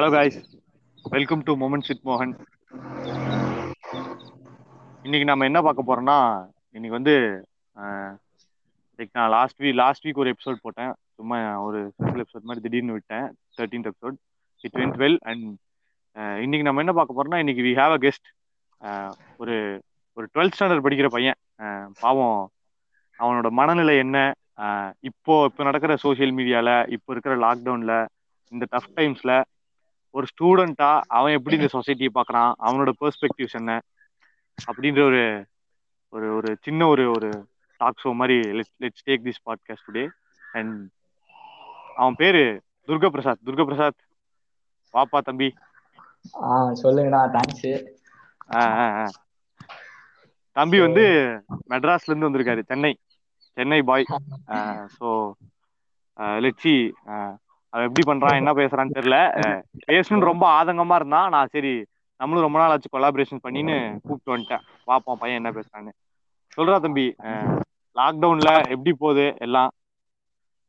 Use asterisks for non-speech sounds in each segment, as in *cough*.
Hello guys welcome to மொமன் சித் மோகன் இன்னைக்கு நம்ம என்ன பார்க்க போறோம்னா இன்னைக்கு வந்து லைக் நான் லாஸ்ட் வீக் லாஸ்ட் வீக் ஒரு எபிசோட் போட்டேன். சும்மா ஒரு சிம்பிள் எபிசோட் மாதிரி திடீர்னு விட்டேன். Thirteenth episode it went well and இன்னைக்கு நம்ம என்ன பார்க்க போறோம்னா இன்னைக்கு வி ஹாவ் அ கெஸ்ட் ஒரு ஒரு டுவெல்த் ஸ்டாண்டர்ட் படிக்கிற பையன். பாவம் அவனோட மனநிலை என்ன? இப்போ இப்போ நடக்கிற சோஷியல் மீடியால இப்போ இருக்கிற லாக்டவுன்ல இந்த டஃப் டைம்ஸ்ல ஒரு ஸ்டூடெண்டா அவன் எப்படி இந்த சொசைட்டியை பார்க்கறான் அவனோட பெர்ஸ்பெக்டிவ்ஸ் என்ன? அப்படின்ற ஒரு ஒரு ஒரு சின்ன ஒரு ஒரு டாக் ஷோ மாதிரி let's take this podcast today and அவன் பேரு துர்கா பிரசாத் துர்கா பிரசாத் வாப்பா தம்பி. ஆ சொல்லுங்கண்ணா. தேங்க்ஸ். தம்பி வந்து மெட்ராஸ்ல இருந்து வந்திருக்காரு. Chennai. Chennai boy. So let's see அவன் எப்படி பண்றான் என்ன பேசுறான்னு தெரியல. *laughs* பேசணும்னு ரொம்ப ஆதங்கமா இருந்தான். நான் சரி நம்மளும் ரொம்ப நாள் ஆச்சு கொலாபரேஷன் பண்ணின்னு கூப்பிட்டு வந்துட்டேன். பாப்போம் பையன் என்ன பேசுறான்னு. சொல்றா தம்பி லாக்டவுன்ல எப்படி போகுது எல்லாம்?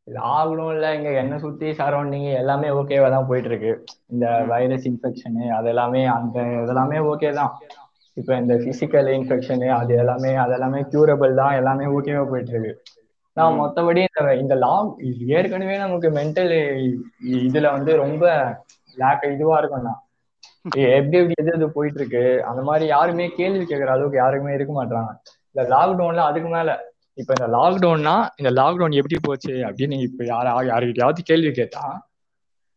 லாக்டவுன்ல இங்க என்ன சுத்தி சரௌண்டிங் எல்லாமே ஓகேவா தான் போயிட்டு இருக்கு இந்த வைரஸ் இன்ஃபெக்ஷனு அது எல்லாமே அந்த இதெல்லாமே ஓகே தான். இப்ப இந்த பிசிக்கல் இன்ஃபெக்ஷனு அது எல்லாமே அது எல்லாமே கியூரபிள் தான். எல்லாமே ஓகேவா போயிட்டு இருக்கு நான். மொத்தபடி இந்த இந்த லாக் ஏற்கனவே நமக்கு மென்டல் இதுல வந்து ரொம்ப லேக் இதுவா இருக்கும்னா எப்படி எப்படி எது எது போயிட்டு இருக்கு அந்த மாதிரி யாருமே கேள்வி கேட்கற அளவுக்கு யாருமே இருக்க மாட்டாங்க இந்த லாக்டவுன்ல அதுக்கு மேல. இப்ப இந்த லாக்டவுன்னா இந்த லாக்டவுன் எப்படி போச்சு அப்படின்னு இப்ப யாரா யாருக்கிட்டயாவது கேள்வி கேட்டா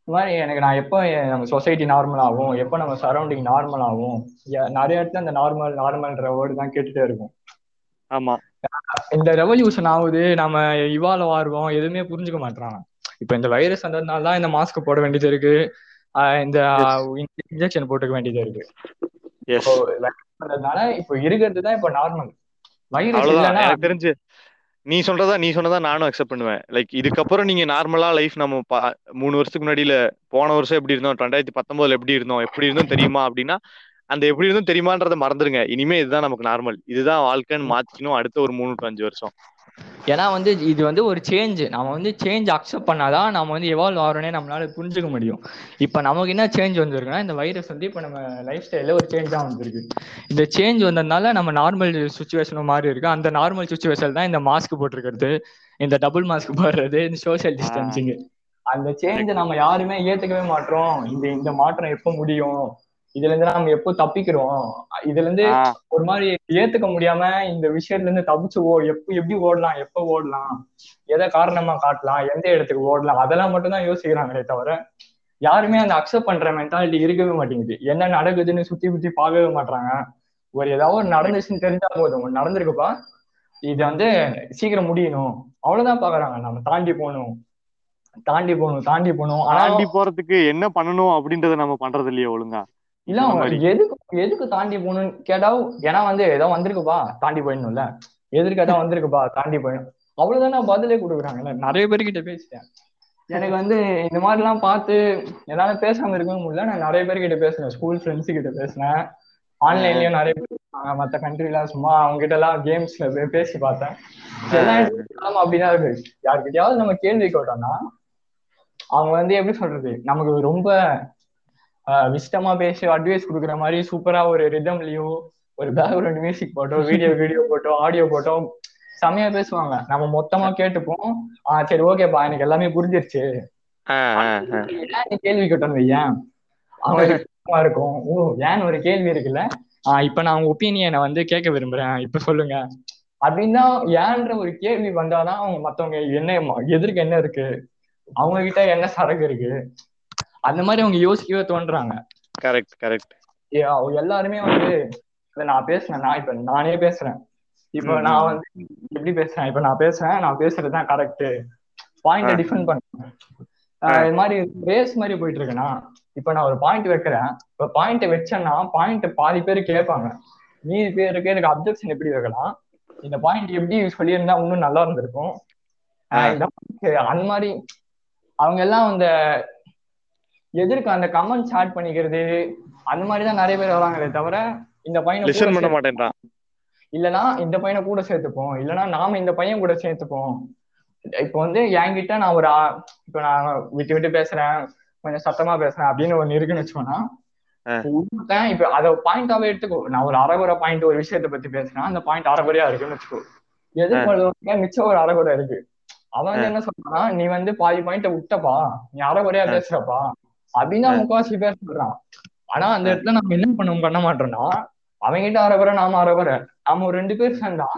இந்த மாதிரி எனக்கு நான் எப்போ நம்ம சொசைட்டி நார்மல் ஆகும்? எப்போ நம்ம சரௌண்டிங் நார்மல் ஆகும்? நிறைய இடத்துல இந்த நார்மல் நார்மல்ன்ற வேர்டு தான் கேட்டுட்டே இருக்கும். ஆமா. இந்த ரெவல்யூஷன் ஆகுது நம்ம இவால்வ் ஆடுவோம் எதுவுமே புரிஞ்சுக்க மாட்டாங்க இப்ப இந்த வைரஸ் வந்ததுனால தான் இந்த மாஸ்க் போட வேண்டியது இருக்கு. இந்த இன்ஜெக்ஷன் போட்டுக்க வேண்டியது இருக்கு. வந்ததுனால இப்போ இருக்கிறது தான் இப்போ நார்மல் வைரஸ் தெரிஞ்சு நீ சொல்றதா நீ சொன்னதா நானும் அக்செப்ட் பண்ணுவேன். லைக் இதுக்கப்புறம் நீங்க நார்மலா லைஃப் நம்ம மூணு வருஷத்துக்கு முன்னாடியில போன வருஷம் எப்படி இருந்தோம்? ரெண்டாயிரத்தி பத்தொன்பதுல எப்படி இருந்தோம்? எப்படி இருந்தோம் தெரியுமா? அப்படின்னா அந்த எப்படி இருந்தோம் தெரியுமான்றதை மறந்துருங்க. இனிமே இதுதான் நமக்கு நார்மல் இதுதான் வாழ்க்கைன்னு மாத்திக்கணும் அடுத்த ஒரு மூணு டு அஞ்சு வருஷம். ஏன்னா வந்து இது வந்து ஒரு சேஞ்ச் நம்ம வந்து சேஞ்ச் அக்செப்ட் பண்ணாதான் நம்ம வந்து எவால்வ் ஆகிறோன்னே நம்மளால புரிஞ்சுக்க முடியும். இப்போ நமக்கு என்ன சேஞ்ச் வந்திருக்குன்னா இந்த வைரஸ் வந்து இப்போ நம்ம லைஃப் ஸ்டைலில் ஒரு சேஞ்ச் தான் வந்திருக்கு. இந்த சேஞ்ச் வந்ததுனால நம்ம நார்மல் சுச்சுவேஷனும் மாறி இருக்கு. அந்த நார்மல் சுச்சுவேஷன் தான் இந்த மாஸ்க் போட்டிருக்கிறது இந்த டபுள் மாஸ்க் போடுறது இந்த சோஷியல் டிஸ்டன்சிங் அந்த சேஞ்சை நம்ம யாருமே ஏத்துக்கவே மாட்டோம் இந்த இந்த மாற்றம் எப்போ முடியும்? இதுல இருந்து நம்ம எப்போ தப்பிக்கிறோம்? இதுல இருந்து ஒரு மாதிரி ஏத்துக்க முடியாம இந்த விஷயத்துல இருந்து தப்பிச்சு ஓ எப்ப எப்படி ஓடலாம் எப்ப ஓடலாம்? எதை காரணமா காட்டலாம்? எந்த இடத்துக்கு ஓடலாம்? அதெல்லாம் மட்டும் தான் யோசிக்கிறாங்களே தவிர யாருமே அந்த அக்செப்ட் பண்ற மென்டாலிட்டி இருக்கவே மாட்டேங்குது. என்ன நடக்குதுன்னு சுத்தி சுத்தி பார்க்கவே மாட்டாங்க ஒரு ஏதாவது ஒரு நடந்துச்சுன்னு தெரிஞ்சா போதும். நடந்திருக்குப்பா. இது வந்து சீக்கிரம் முடியணும். அவ்வளவுதான் பாக்குறாங்க. நம்ம தாண்டி போகணும். தாண்டி போகணும் தாண்டி போகணும். தாண்டி போறதுக்கு என்ன பண்ணணும் அப்படின்றத நம்ம பண்றது இல்லையா ஒழுங்கா. இல்ல. எதுக்கு எதுக்கு தாண்டி போகணும்னு கேட்டா ஏன்னா வந்து ஏதோ வந்திருக்குப்பா தாண்டி போயிடணும்ல. எதிர்க்கு ஏதோ வந்திருக்குப்பா தாண்டி போயிடணும். அவ்வளவுதான் பதிலே கொடுக்குறாங்கல்ல. நிறைய பேர்கிட்ட பேசிட்டேன். எனக்கு வந்து இந்த மாதிரி எல்லாம் பார்த்து என்னால பேசாம இருக்கவே முடியல. நான் நிறைய பேர்கிட்ட பேசினேன். ஸ்கூல் ஃப்ரெண்ட்ஸ் கிட்ட பேசினேன். ஆன்லைன்லயும் நிறைய பேர். மத்த கண்ட்ரில சும்மா அவங்க கிட்ட எல்லாம் கேம்ஸ்ல பேசி பார்த்தேன். எல்லா இடத்துலயும் அப்படிதான் இருக்கு. யார்கிட்டயாவது நம்ம கேள்வி கேட்டோம்னா அவங்க வந்து எப்படி சொல்றது? நமக்கு ரொம்ப விஸ்டமா பேசி அட்வைஸ் கொடுக்குற மாதிரி சூப்பரா ஒரு ரிதம்லயோ ஒரு background music photo video video photo audio photo செமையா பேசுவாங்க. நம்ம மொத்தமா கேட்டுப்போம். ஆஹ் சரி ஓகேப்பா எனக்கு எல்லாமே புரிஞ்சிருச்சு. ஏன் கேள்வி கேட்டோம் வையேன். கஷ்டமா இருக்கும். ஓ ஏன்னு ஒரு கேள்வி இருக்குல்ல? ஆஹ் இப்ப நான் உங்க ஒப்பீனியனை வந்து கேட்க விரும்புறேன். இப்ப சொல்லுங்க. அப்படின்னு ஏன்ற ஒரு கேள்வி வந்தாதான் அவங்க மத்தவங்க என்ன எதிர்க்கு என்ன இருக்கு? அவங்க கிட்ட என்ன சரக்கு இருக்கு? அந்த மாதிரி அவங்க யோசிக்கவே தோன்றாங்க. கரெக்ட் கரெக்ட் அவங்க எல்லாருமே வந்து நான் பேசுனேன் நான் இப்ப நானே பேசுறேன். இப்ப நான். வந்து எப்படி பேசுறேன்? இப்ப நான் பேசுறேன் நான் பேசுறது தான் கரெக்ட் பாயிண்ட. டிஃபெண்ட் பண்ணேன். இது மாதிரி ரேஸ் மாதிரி போயிட்டு இருக்கேன்னா இப்ப நான் ஒரு பாயிண்ட் வைக்கிறேன். இப்ப பாயிண்ட் வச்சேன்னா பாயிண்ட் பாதி பேர் கேட்பாங்க. மீதி பேருக்கு எனக்கு அப்ஜெக்ஷன் எப்படி வைக்கலாம்? இந்த பாயிண்ட் எப்படி சொல்லியிருந்தா இன்னும் நல்லா இருந்திருக்கும்? அந்த மாதிரி அவங்க எல்லாம் அந்த எதிர்க்க அந்த கமெண்ட்ஸ் ஆட் பண்ணிக்கிறது அந்த மாதிரி தான் நிறைய பேர் வராங்களே தவிர இந்த பையனை லிசன் பண்ண மாட்டேன்றான். இல்லனா இந்த பையனை கூட சேர்த்துப்போம். இல்லனா நாம இந்த பையன் கூட சேர்த்துப்போம். இப்போ வந்து என்கிட்ட நான் ஒரு இப்போ நான் விட்டு விட்டு பேசுறேன் கொஞ்சம் சத்தமா பேசுறேன் அப்படின்னு ஒண்ணு இருக்குன்னு வச்சுக்கோனா இப்ப அதை பாயிண்டாவே எடுத்துக்கோ. நான் ஒரு அரைகுறை பாயிண்ட் ஒரு விஷயத்தை பத்தி பேசுறேன் அந்த பாயிண்ட் அரைகுறையா இருக்குன்னு வச்சுக்கோ. எதிர்கொள்ள மிச்சம் ஒரு அரைகுறை இருக்கு. அவன் வந்து என்ன சொல்றான்னா நீ வந்து பாதி பாயிண்ட விட்டப்பா. நீ அரைகுறையா. பேசுறப்பா. அப்படின்னு முக்காவாசி பேர் சொல்றான். ஆனா அந்த இடத்துல நம்ம என்ன பண்ண பண்ண மாட்டோம்னா அவன்கிட்ட அரைகுறை நாம அரைகுறை நாம ஒரு ரெண்டு பேர் சேர்ந்தா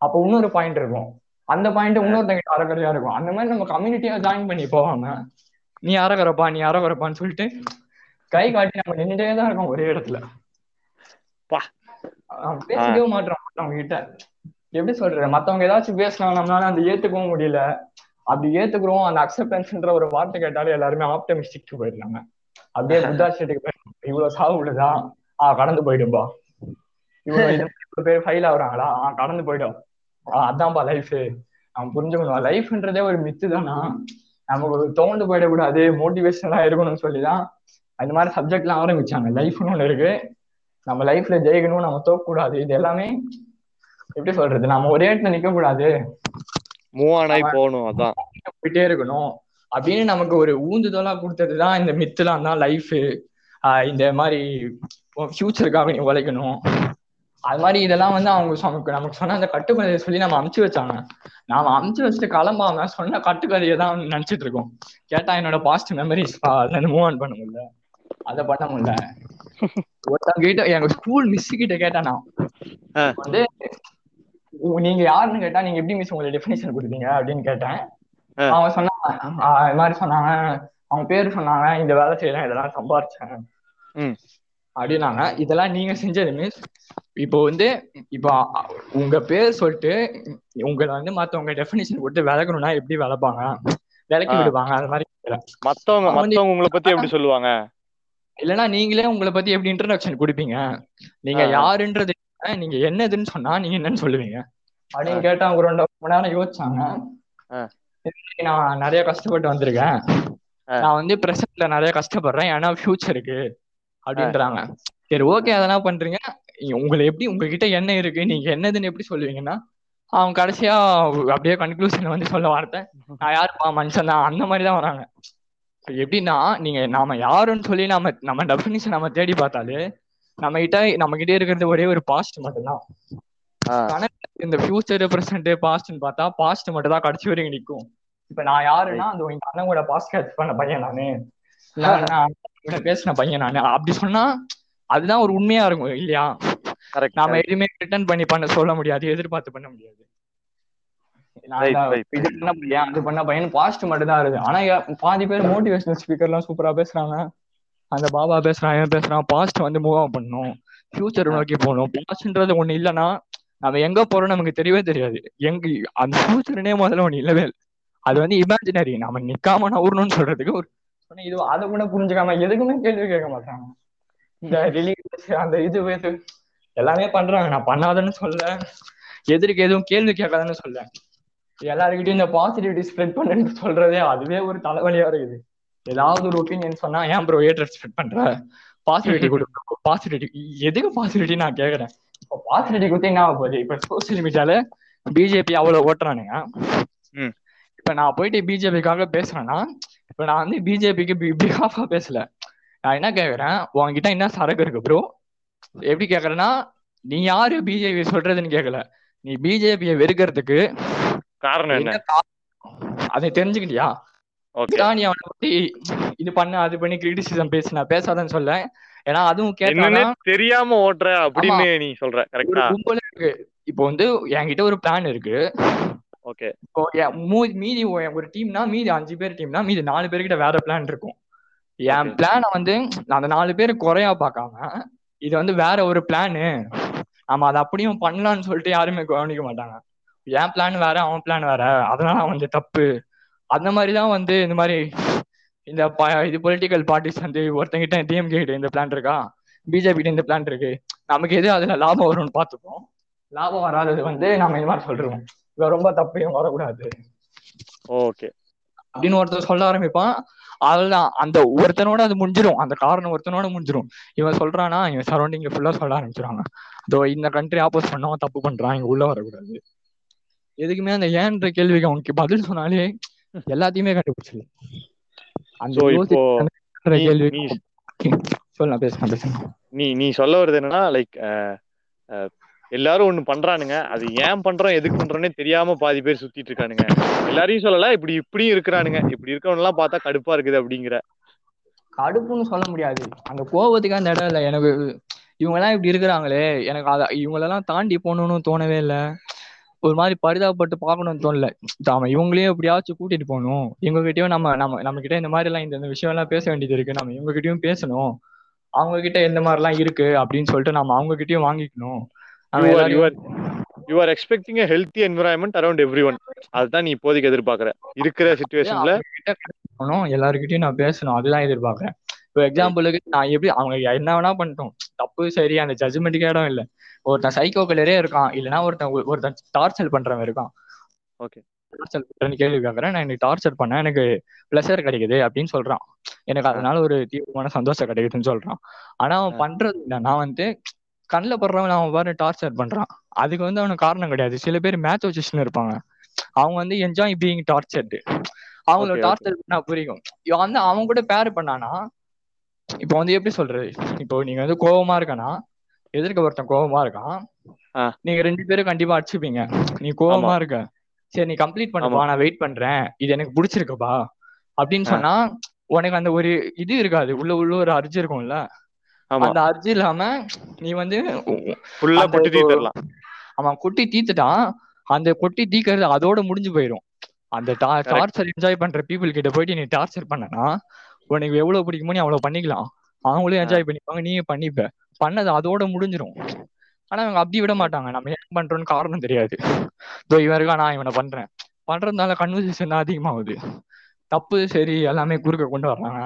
அப்ப இன்னொரு பாயிண்ட் இருக்கும். அந்த பாயிண்ட் இன்னொருத்தங்கிட்ட அரைகுறையா இருக்கும். அந்த மாதிரி நம்ம கம்யூனிட்டியா ஜாயின் பண்ணி போகாம நீ அரைகுறைப்பா நீ அரைகுறைப்பான்னு சொல்லிட்டு கை காட்டி நம்ம நின்றுட்டே தான் இருக்கோம் ஒரே இடத்துல. பேசவே மாட்டான் அவங்க கிட்ட எப்படி சொல்றது? மத்தவங்க ஏதாச்சும் பேசினா நம்மளால அந்த ஏத்துக்கவும் முடியல. அப்படி ஏத்துக்கிறோம் அந்த அக்செப்டன்ஸ்ன்ற ஒரு வார்த்தை கேட்டாலே எல்லாருமே ஆப்டமிஸ்டிக் போயிடுறாங்க. அப்படியே *laughs* புத்தாசிட்டுக்கு போயிடும் இவ்வளவு சாவு உள்ளதா ஆஹ் கடந்து போயிடும்பா. இவ்வளவு *laughs* பேர் ஃபைல் ஆகுறாங்களா? ஆஹ் கடந்து போயிடும். ஆஹ் அதான்ப்பா லைஃப் அவன் புரிஞ்சுக்கணும். லைஃப்ன்றதே ஒரு மித்து தானா? நமக்கு ஒரு தோண்டு போயிடக்கூடாது மோட்டிவேஷனலா இருக்கணும்னு சொல்லிதான் அந்த மாதிரி சப்ஜெக்ட்லாம் ஆரம்பிச்சாங்க. லைஃப்னு ஒண்ணு இருக்கு. நம்ம லைஃப்ல ஜெயிக்கணும் நம்ம தோக்கக்கூடாது. இது எல்லாமே எப்படி சொல்றது? நம்ம ஒரே இடத்துல நிக்க கூடாது மூவ் ஆன் ஆகி போகணும் அதான். போயிட்டே இருக்கணும். அப்படின்னு நமக்கு ஒரு ஊந்துதலா கொடுத்ததுதான் இந்த மித்துலாம் தான் லைஃப் இந்த மாதிரி ஃபியூச்சருக்காக நீ உழைக்கணும். அது மாதிரி இதெல்லாம் வந்து அவங்க நமக்கு நமக்கு சொன்ன அந்த கட்டுக்கதையை சொல்லி நம்ம அமுச்சு வச்சாங்க. நாம அமுச்சு வச்சுட்டு கிளம்பாம சொன்ன கட்டுக்கதையை தான் நினைச்சிட்டு இருக்கோம். கேட்டா என்னோட பாஸ்ட் மெமரிஸ் அதுல மூவ் ஆன் பண்ண முடியல. அதை பண்ண முடியல. *laughs* ஒருத்தவங்க கிட்ட எங்க ஸ்கூல் மிஸ் கிட்ட கேட்டா நான். ஆ. வந்து நீங்க யாருன்னு கேட்டா நீங்க எப்படி மிஸ் உங்களுக்கு டெஃபினேஷன் கொடுத்தீங்க அப்படின்னு கேட்டேன். அவங்க சொன்னாங்க இது மாதிரி சொன்னாங்க அவங்க பேரு சொன்னாங்க இந்த வேலை செய்யறேன் இதெல்லாம் சம்பாரிச்சேன். அப்படின்னாங்க இதெல்லாம் நீங்க செஞ்சது மிஸ் இப்போ வந்து இப்போ உங்க பேர் சொல்லிட்டு உங்களை வந்து மத்தவங்க டெஃபினேஷன் கொடுத்து விளக்கணும்னா எப்படி விளப்பாங்க விளக்கி. விடுவாங்க அது மாதிரி. மத்தவங்க அவன் மத்தவங்க உங்களை பத்தி எப்படி சொல்லுவாங்க இல்லைன்னா நீங்களே உங்களை பத்தி எப்படி இன்ட்ரடக்ஷன் கொடுப்பீங்க நீங்க. யாருன்றது நீங்க என்னதுன்னு சொன்னா நீங்க என்னன்னு சொல்லுவீங்க. அப்படின்னு கேட்டா அவங்க ரெண்டு மணி நேரம் யோசிச்சாங்க. நான் நிறைய கஷ்டப்பட்டு வந்திருக்கேன். நான் வந்து பிரசன்ட்ல நிறைய கஷ்டப்படுறேன். ஏன்னா ஃபியூச்சருக்கு அப்படின்றாங்க. சரி ஓகே அதெல்லாம் பண்றீங்க. உங்களை எப்படி உங்ககிட்ட என்ன இருக்கு நீங்க என்னதுன்னு எப்படி சொல்லுவீங்கன்னா அவங்க கடைசியா அப்படியே கன்க்ளூஷன் வந்து சொல்ல வார்த்தை. நான் யாருப்பா மனுஷன் தான். அந்த மாதிரி தான் வராங்க. எப்படின்னா நீங்க நாம யாருன்னு சொல்லி நம்ம நம்ம டெஃபினிஷன் நம்ம தேடி பார்த்தாலே நம்ம கிட்ட நம்ம கிட்ட இருக்கிறது ஒரே ஒரு பாஸ்ட் மட்டும்தான். ஆ, இந்த ஃபியூச்சர் பிரசன்ட் பாஸ்ட்னு பார்த்தா பாஸ்ட் மட்டும் தான் கடைசி வரைக்கும் நிக்கும் இப்ப நான் யாருன்னா அந்த எங்க அண்ணன் கூட பாஸ்ட் கேட்ச் பண்ண பையன் நானு. *laughs* பேசின பையன் நானு. அப்படி சொன்னா அதுதான் ஒரு உண்மையா இருக்கும் இல்லையா? நாம. எதுவுமே ரிட்டர்ன் பண்ணி பண்ண சொல்ல முடியாது எதிர்பார்த்து பண்ண முடியாது. இது பண்ண பையன் அது பண்ண பையன் பாஸ்ட் மட்டும் தான் இருக்கு ஆனா பாதி பேர் மோட்டிவேஷனல் ஸ்பீக்கர் எல்லாம் சூப்பரா பேசுறாங்க. அந்த பாபா பேசுறான் இவன் பேசுறான் பாஸ்ட் வந்து மூவ் ஆன் பண்ணணும் ஃபியூச்சர் நோக்கி போகணும். பாஸ்ட்ன்றது ஒண்ணு இல்லைன்னா நம்ம எங்க போறோம் நமக்கு தெரியவே தெரியாது. எங்க அந்த ஃபியூச்சர்னே முதல்ல ஒண்ணு இல்லவே இல்லை. அது வந்து இமேஜினரி நம்ம நிக்காம நவுறணும்னு சொல்றதுக்கு ஒரு இது அதை கூட புரிஞ்சுக்காம எதுக்குமே கேள்வி கேட்க மாட்டாங்க. இந்த ரிலீஜியஸ் அந்த இது இது எல்லாமே பண்றாங்க. நான் பண்ணாதன்னு சொல்ல எதிர்க்கு எதுவும் கேள்வி கேட்காதன்னு சொல்ல. எல்லாருக்கிட்டையும் இந்த பாசிட்டிவிட்டி ஸ்ப்ரெட் பண்ணுன்னு சொல்றதே அதுவே ஒரு தலைவலியா இருக்குது. ஏதாவது ஒரு ஒப்பீனியன் சொன்னா ஏன் ப்ரோ ஏற்றர் ஸ்ப்ரெட் பண்ற? பாசிட்டிவிட்டி கொடுக்க பாசிட்டிவிட்டி எதுக்கு பாசிட்டிவிட்டி நான் கேக்குறேன்? இப்போ பாசிட்டிவிட்டி கொடுத்து என்ன போகுது? இப்ப சோசியல் மீடியால பிஜேபி அவ்வளவு ஓட்டுறானுங்க. இப்ப நான் போயிட்டு பிஜேபிக்காக பேசுறேன்னா இப்ப நான் வந்து பிஜேபிக்கு பிஹாஃபா பேசல. நான் என்ன கேக்குறேன்? உன்கிட்ட என்ன சரக்கு இருக்கு ப்ரோ எப்படி கேக்குறேன்னா நீ யாரு பிஜேபி சொல்றதுன்னு கேட்கல நீ பிஜேபியை வெறுக்கிறதுக்கு காரணம் என்ன? அதை தெரிஞ்சுக்கிட்டியா நீ அவனை பத்தி இது பண்ண அது பண்ணி கிரிட்டிசிசம் பேசினா பேசாதன்னு சொல்ல. ஏன்னா அதுவும் கேட்டானா தெரியாம ஓட்டுற அப்படின்னு நீ சொல்ற கரெக்டா இருக்கு. இப்போ வந்து என்கிட்ட ஒரு பிளான் இருக்கு. ஓகே. இப்போ மீதி ஒரு டீம்னா மீதி அஞ்சு பேர் டீம்னா மீதி நாலு பேர்கிட்ட வேற பிளான் இருக்கும். என். பிளானை வந்து அந்த நாலு பேர் குறையா பார்க்காம இது வந்து வேற ஒரு பிளானு நம்ம அதை அப்படியும் பண்ணலாம்னு சொல்லிட்டு யாருமே கவனிக்க மாட்டாங்க. என் பிளான் வேற அவன் பிளான் வேற. அதனால அவன் வந்து தப்பு. அந்த மாதிரி தான் வந்து இந்த மாதிரி இந்த இது பொலிட்டிக்கல் பார்ட்டிஸ் வந்து ஒருத்தங்கிட்ட டிஎம்கே கிட்ட இந்த பிளான் இருக்கா? பிஜேபி கிட்ட இந்த பிளான் இருக்கு. நமக்கு எது அதுல லாபம் வரும்னு பார்த்துப்போம். லாபம் வராதது வந்து நம்ம இந்த மாதிரி சொல்றோம். இவன் ரொம்ப தப்பு இவன் வரக்கூடாது. ஓகே. அப்படின்னு ஒருத்தர் சொல்ல ஆரம்பிப்பான். அதுதான் அந்த ஒருத்தனோட அது முடிஞ்சிரும். அந்த காரணம் ஒருத்தனோட முடிஞ்சிரும். இவன் சொல்றானா இவன் சரௌண்டிங்ல ஃபுல்லா சொல்ல ஆரம்பிச்சிருவாங்க. அதோ இந்த கண்ட்ரி ஆப்போஸ் பண்ணவன் தப்பு பண்றான் இங்க உள்ள வரக்கூடாது. எதுக்குமே அந்த ஏன்ற கேள்விக்கு அவனுக்கு பதில் சொன்னாலே எல்லாத்தையுமே கண்டுபிடிச்சிடலாம் அந்த நீ கேள்வி நீ சொல்ல பேசுறேன் பேசுறேன். நீ நீ சொல்ல வருது என்னன்னா லைக் எல்லாரும் ஒண்ணு பண்றானுங்க. அது ஏன் பண்றோம் எதுக்கு பண்றோம்னே தெரியாம பாதி பேர் சுத்திட்டு இருக்கானுங்க. எல்லாரையும் சொல்லல இப்படி இப்படியும் இருக்கிறானுங்க. இப்படி இருக்கவங்க எல்லாம் பார்த்தா கடுப்பா இருக்குது அப்படிங்கிற. கடுப்புன்னு சொல்ல முடியாது. அந்த கோபத்துக்கு அந்த இடம் இல்லை. எனக்கு இவங்க எல்லாம் இப்படி இருக்கிறாங்களே. எனக்கு அத இவங்களெல்லாம் தாண்டி போகணும்னு தோணவே இல்லை. ஒரு மாதிரி பரிதாபப்பட்டு பார்க்கணும்னு தோணல. நாம இவங்களையும் எப்படியாச்சும் கூட்டிட்டு போகணும். இவங்ககிட்டயும் நம்ம நம்ம நம்ம கிட்ட இந்த மாதிரி எல்லாம் இந்த விஷயம் எல்லாம் பேச வேண்டியது இருக்கு. நம்ம இவங்க கிட்டயும் பேசணும். அவங்க கிட்ட எந்த மாதிரி எல்லாம் இருக்கு அப்படின்னு சொல்லிட்டு நம்ம அவங்க கிட்டயும் வாங்கிக்கணும் you are expecting healthy environment around everyone அதுதான் நீ இப்போதைக்கு எதிர்பார்க்கற. இருக்கிற சுச்சுவேஷன்ல எல்லாருக்கிட்டையும் நான் பேசணும். அதுதான் எதிர்பார்க்கறேன். இப்போ எக்ஸாம்பிளுக்கு நான் எப்படி அவங்க என்ன வேணா பண்ணிட்டோம். தப்பு சரி அந்த ஜட்ஜ்மெண்ட்டுக்கு இடம் இல்லை. ஒருத்தன் சைக்கோ கிளரே இருக்கான் இல்லைன்னா ஒருத்தன் ஒருத்தன் டார்ச்சர் பண்றவன் இருக்கான். ஓகே டார்ச்சர் பண்றேன்னு கேள்வி கேட்கறேன் நான் எனக்கு டார்ச்சர் பண்ண எனக்கு ப்ளஷர் கிடைக்குது அப்படின்னு சொல்றான். எனக்கு அதனால ஒரு தீவிரமான சந்தோஷம் கிடைக்குதுன்னு சொல்றான். ஆனா அவன் பண்றது என்னன்னா வந்து கண்ணில் படுறவன் அவன் பாரு டார்ச்சர் பண்றான். அதுக்கு வந்து அவனுக்கு காரணம் கிடையாது. சில பேர் மேட்ச் வச்சுன்னு இருப்பாங்க. அவங்க வந்து என்ஜாய் பீயிங் டார்ச்சர்டு அவங்கள Okay, okay. டார்ச்சர் பண்ணா புரியும். இவன் வந்து அவன் கூட பேர் பண்ணானா இப்போ வந்து எப்படி சொல்றது? இப்போ நீங்க வந்து கோவமா இருக்கனா எதிர்க்க ஒருத்தன் கோவமா இருக்கான். நீங்க ரெண்டு பேரும் கண்டிப்பா அடிச்சுப்பீங்க. நீ கோவமா ஆமா. இருக்க. சரி நீ கம்ப்ளீட் பண்ணப்பா நான் வெயிட் பண்றேன். இது எனக்கு பிடிச்சிருக்குப்பா அப்படின்னு. சொன்னா உனக்கு அந்த ஒரு இது இருக்காது. உள்ள உள்ள ஒரு அர்ஜி இருக்கும்ல. ஆமா. அந்த அர்ஜி இல்லாம நீ வந்து அந்த கொட்டி அவன் தீத்துட்டான் அந்த கொட்டி தீக்கிறது அதோட முடிஞ்சு போயிடும் அந்த. டார்ச்சர் என்ஜாய் பண்ற பீப்புள் கிட்ட போயிட்டு நீ டார்ச்சர் பண்ணனா உனக்கு எவ்வளவு பிடிக்குமோ நீ அவ்வளவு பண்ணிக்கலாம். அவங்களும் என்ஜாய் பண்ணிப்பாங்க நீயும் பண்ணிப்ப. பண்ணது அதோட முடிஞ்சிடும் ஆனா அவங்க அப்படி விட மாட்டாங்க. நம்ம ஏன் பண்றோம்னு காரணம் தெரியாது. இதோ இவன் இருக்கா நான் இவனை பண்றேன். பண்றதுனால கன்வர்சேஷன் தான் அதிகமாகுது. தப்பு சரி எல்லாமே குறுக்க கொண்டு வர்றாங்க.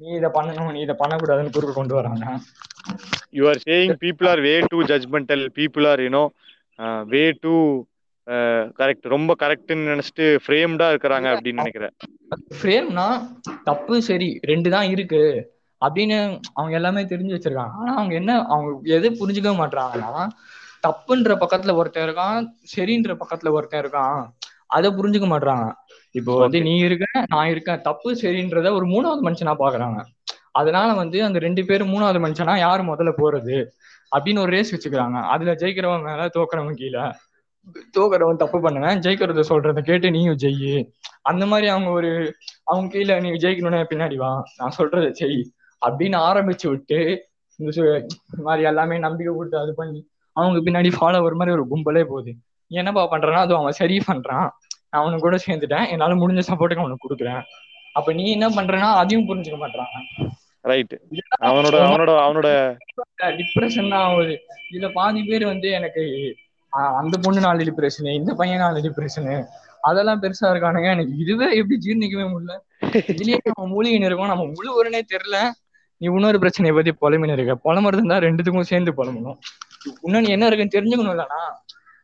நீ இதை பண்ணணும் நீ இதை பண்ணக்கூடாதுன்னு குறுக்க கொண்டு வர்றாங்க. You are saying people are way too judgemental people are you know way too correct ரொம்ப கரெக்ட்னு நினைச்சிட்டு ஃப்ரேம்டா இருக்கிறாங்க அப்படின்னு நினைக்கிறேன். ஃப்ரேம்னா தப்பு சரி ரெண்டு தான் இருக்கு அப்படின்னு அவங்க எல்லாமே தெரிஞ்சு வச்சிருக்காங்க. ஆனா அவங்க என்ன அவங்க எது புரிஞ்சுக்க மாட்டாங்கன்னா தப்புன்ற பக்கத்துல ஒருத்தன் இருக்கான் சரின்ற பக்கத்துல ஒருத்தன் இருக்கான் அதை புரிஞ்சுக்க மாட்டாங்க இப்போ வந்து. நீ இருக்க நான் இருக்கேன் தப்பு சரின்றத ஒரு மூணாவது மனுஷனா பாக்குறாங்க. அதனால வந்து அந்த ரெண்டு பேரும் மூணாவது மனுஷனா யார் முதல்ல போறது அப்படின்னு ஒரு ரேஸ் வச்சுக்கிறாங்க. அதுல ஜெயிக்கிறவன் மேல தோக்குறவன் கீழே. தோக்குறவன் தப்பு பண்ணுவேன் ஜெயிக்கிறத சொல்றத கேட்டு நீயும் ஜெயி. அந்த மாதிரி அவங்க ஒரு அவங்க கீழே நீ ஜெயிக்கணும்னா பின்னாடி வா. நான் சொல்றத செய். அப்படின்னு ஆரம்பிச்சு விட்டு இந்த மாதிரி எல்லாமே நம்பிக்கை கொடுத்து அது பண்ணி அவங்க பின்னாடி ஃபாலோவர் மாதிரி ஒரு கும்பலே போகுது. நீ என்னப்பா பண்றானா அது அவன் சரி பண்றான். நான் அவனுக்கு கூட சேர்ந்துட்டேன். என்னால முடிஞ்ச சப்போர்ட்டுக்கு அவனுக்கு கொடுக்குறேன். அப்ப நீ என்ன பண்றேன்னா அதையும் புரிஞ்சுக்க மாட்டாங்க ரைட் அவனோட அவனோட அவனோட டிப்ரெஷன் தான் ஆகுது இதுல பாதி பேர் வந்து எனக்கு அந்த பொண்ணு நாலு டிப்ரெஷனு இந்த பையன் நாலு டிப்ரெஷனு அதெல்லாம் பெருசா இருக்கானுங்க. எனக்கு இதுவே எப்படி ஜீர்ணிக்கவே முடியல. இதுலயே நம்ம மூலிகை இருக்கோம். நம்ம முழுவதுனே தெரியல. நீ இன்னொரு பிரச்சனையை பத்தி புலம்பின்னு இருக்க. புலம்புறது இருந்தா ரெண்டுத்துக்கும் சேர்ந்து புலம்பணும். இன்னொன்னு என்ன இருக்குன்னு தெரிஞ்சுக்கணும் இல்லனா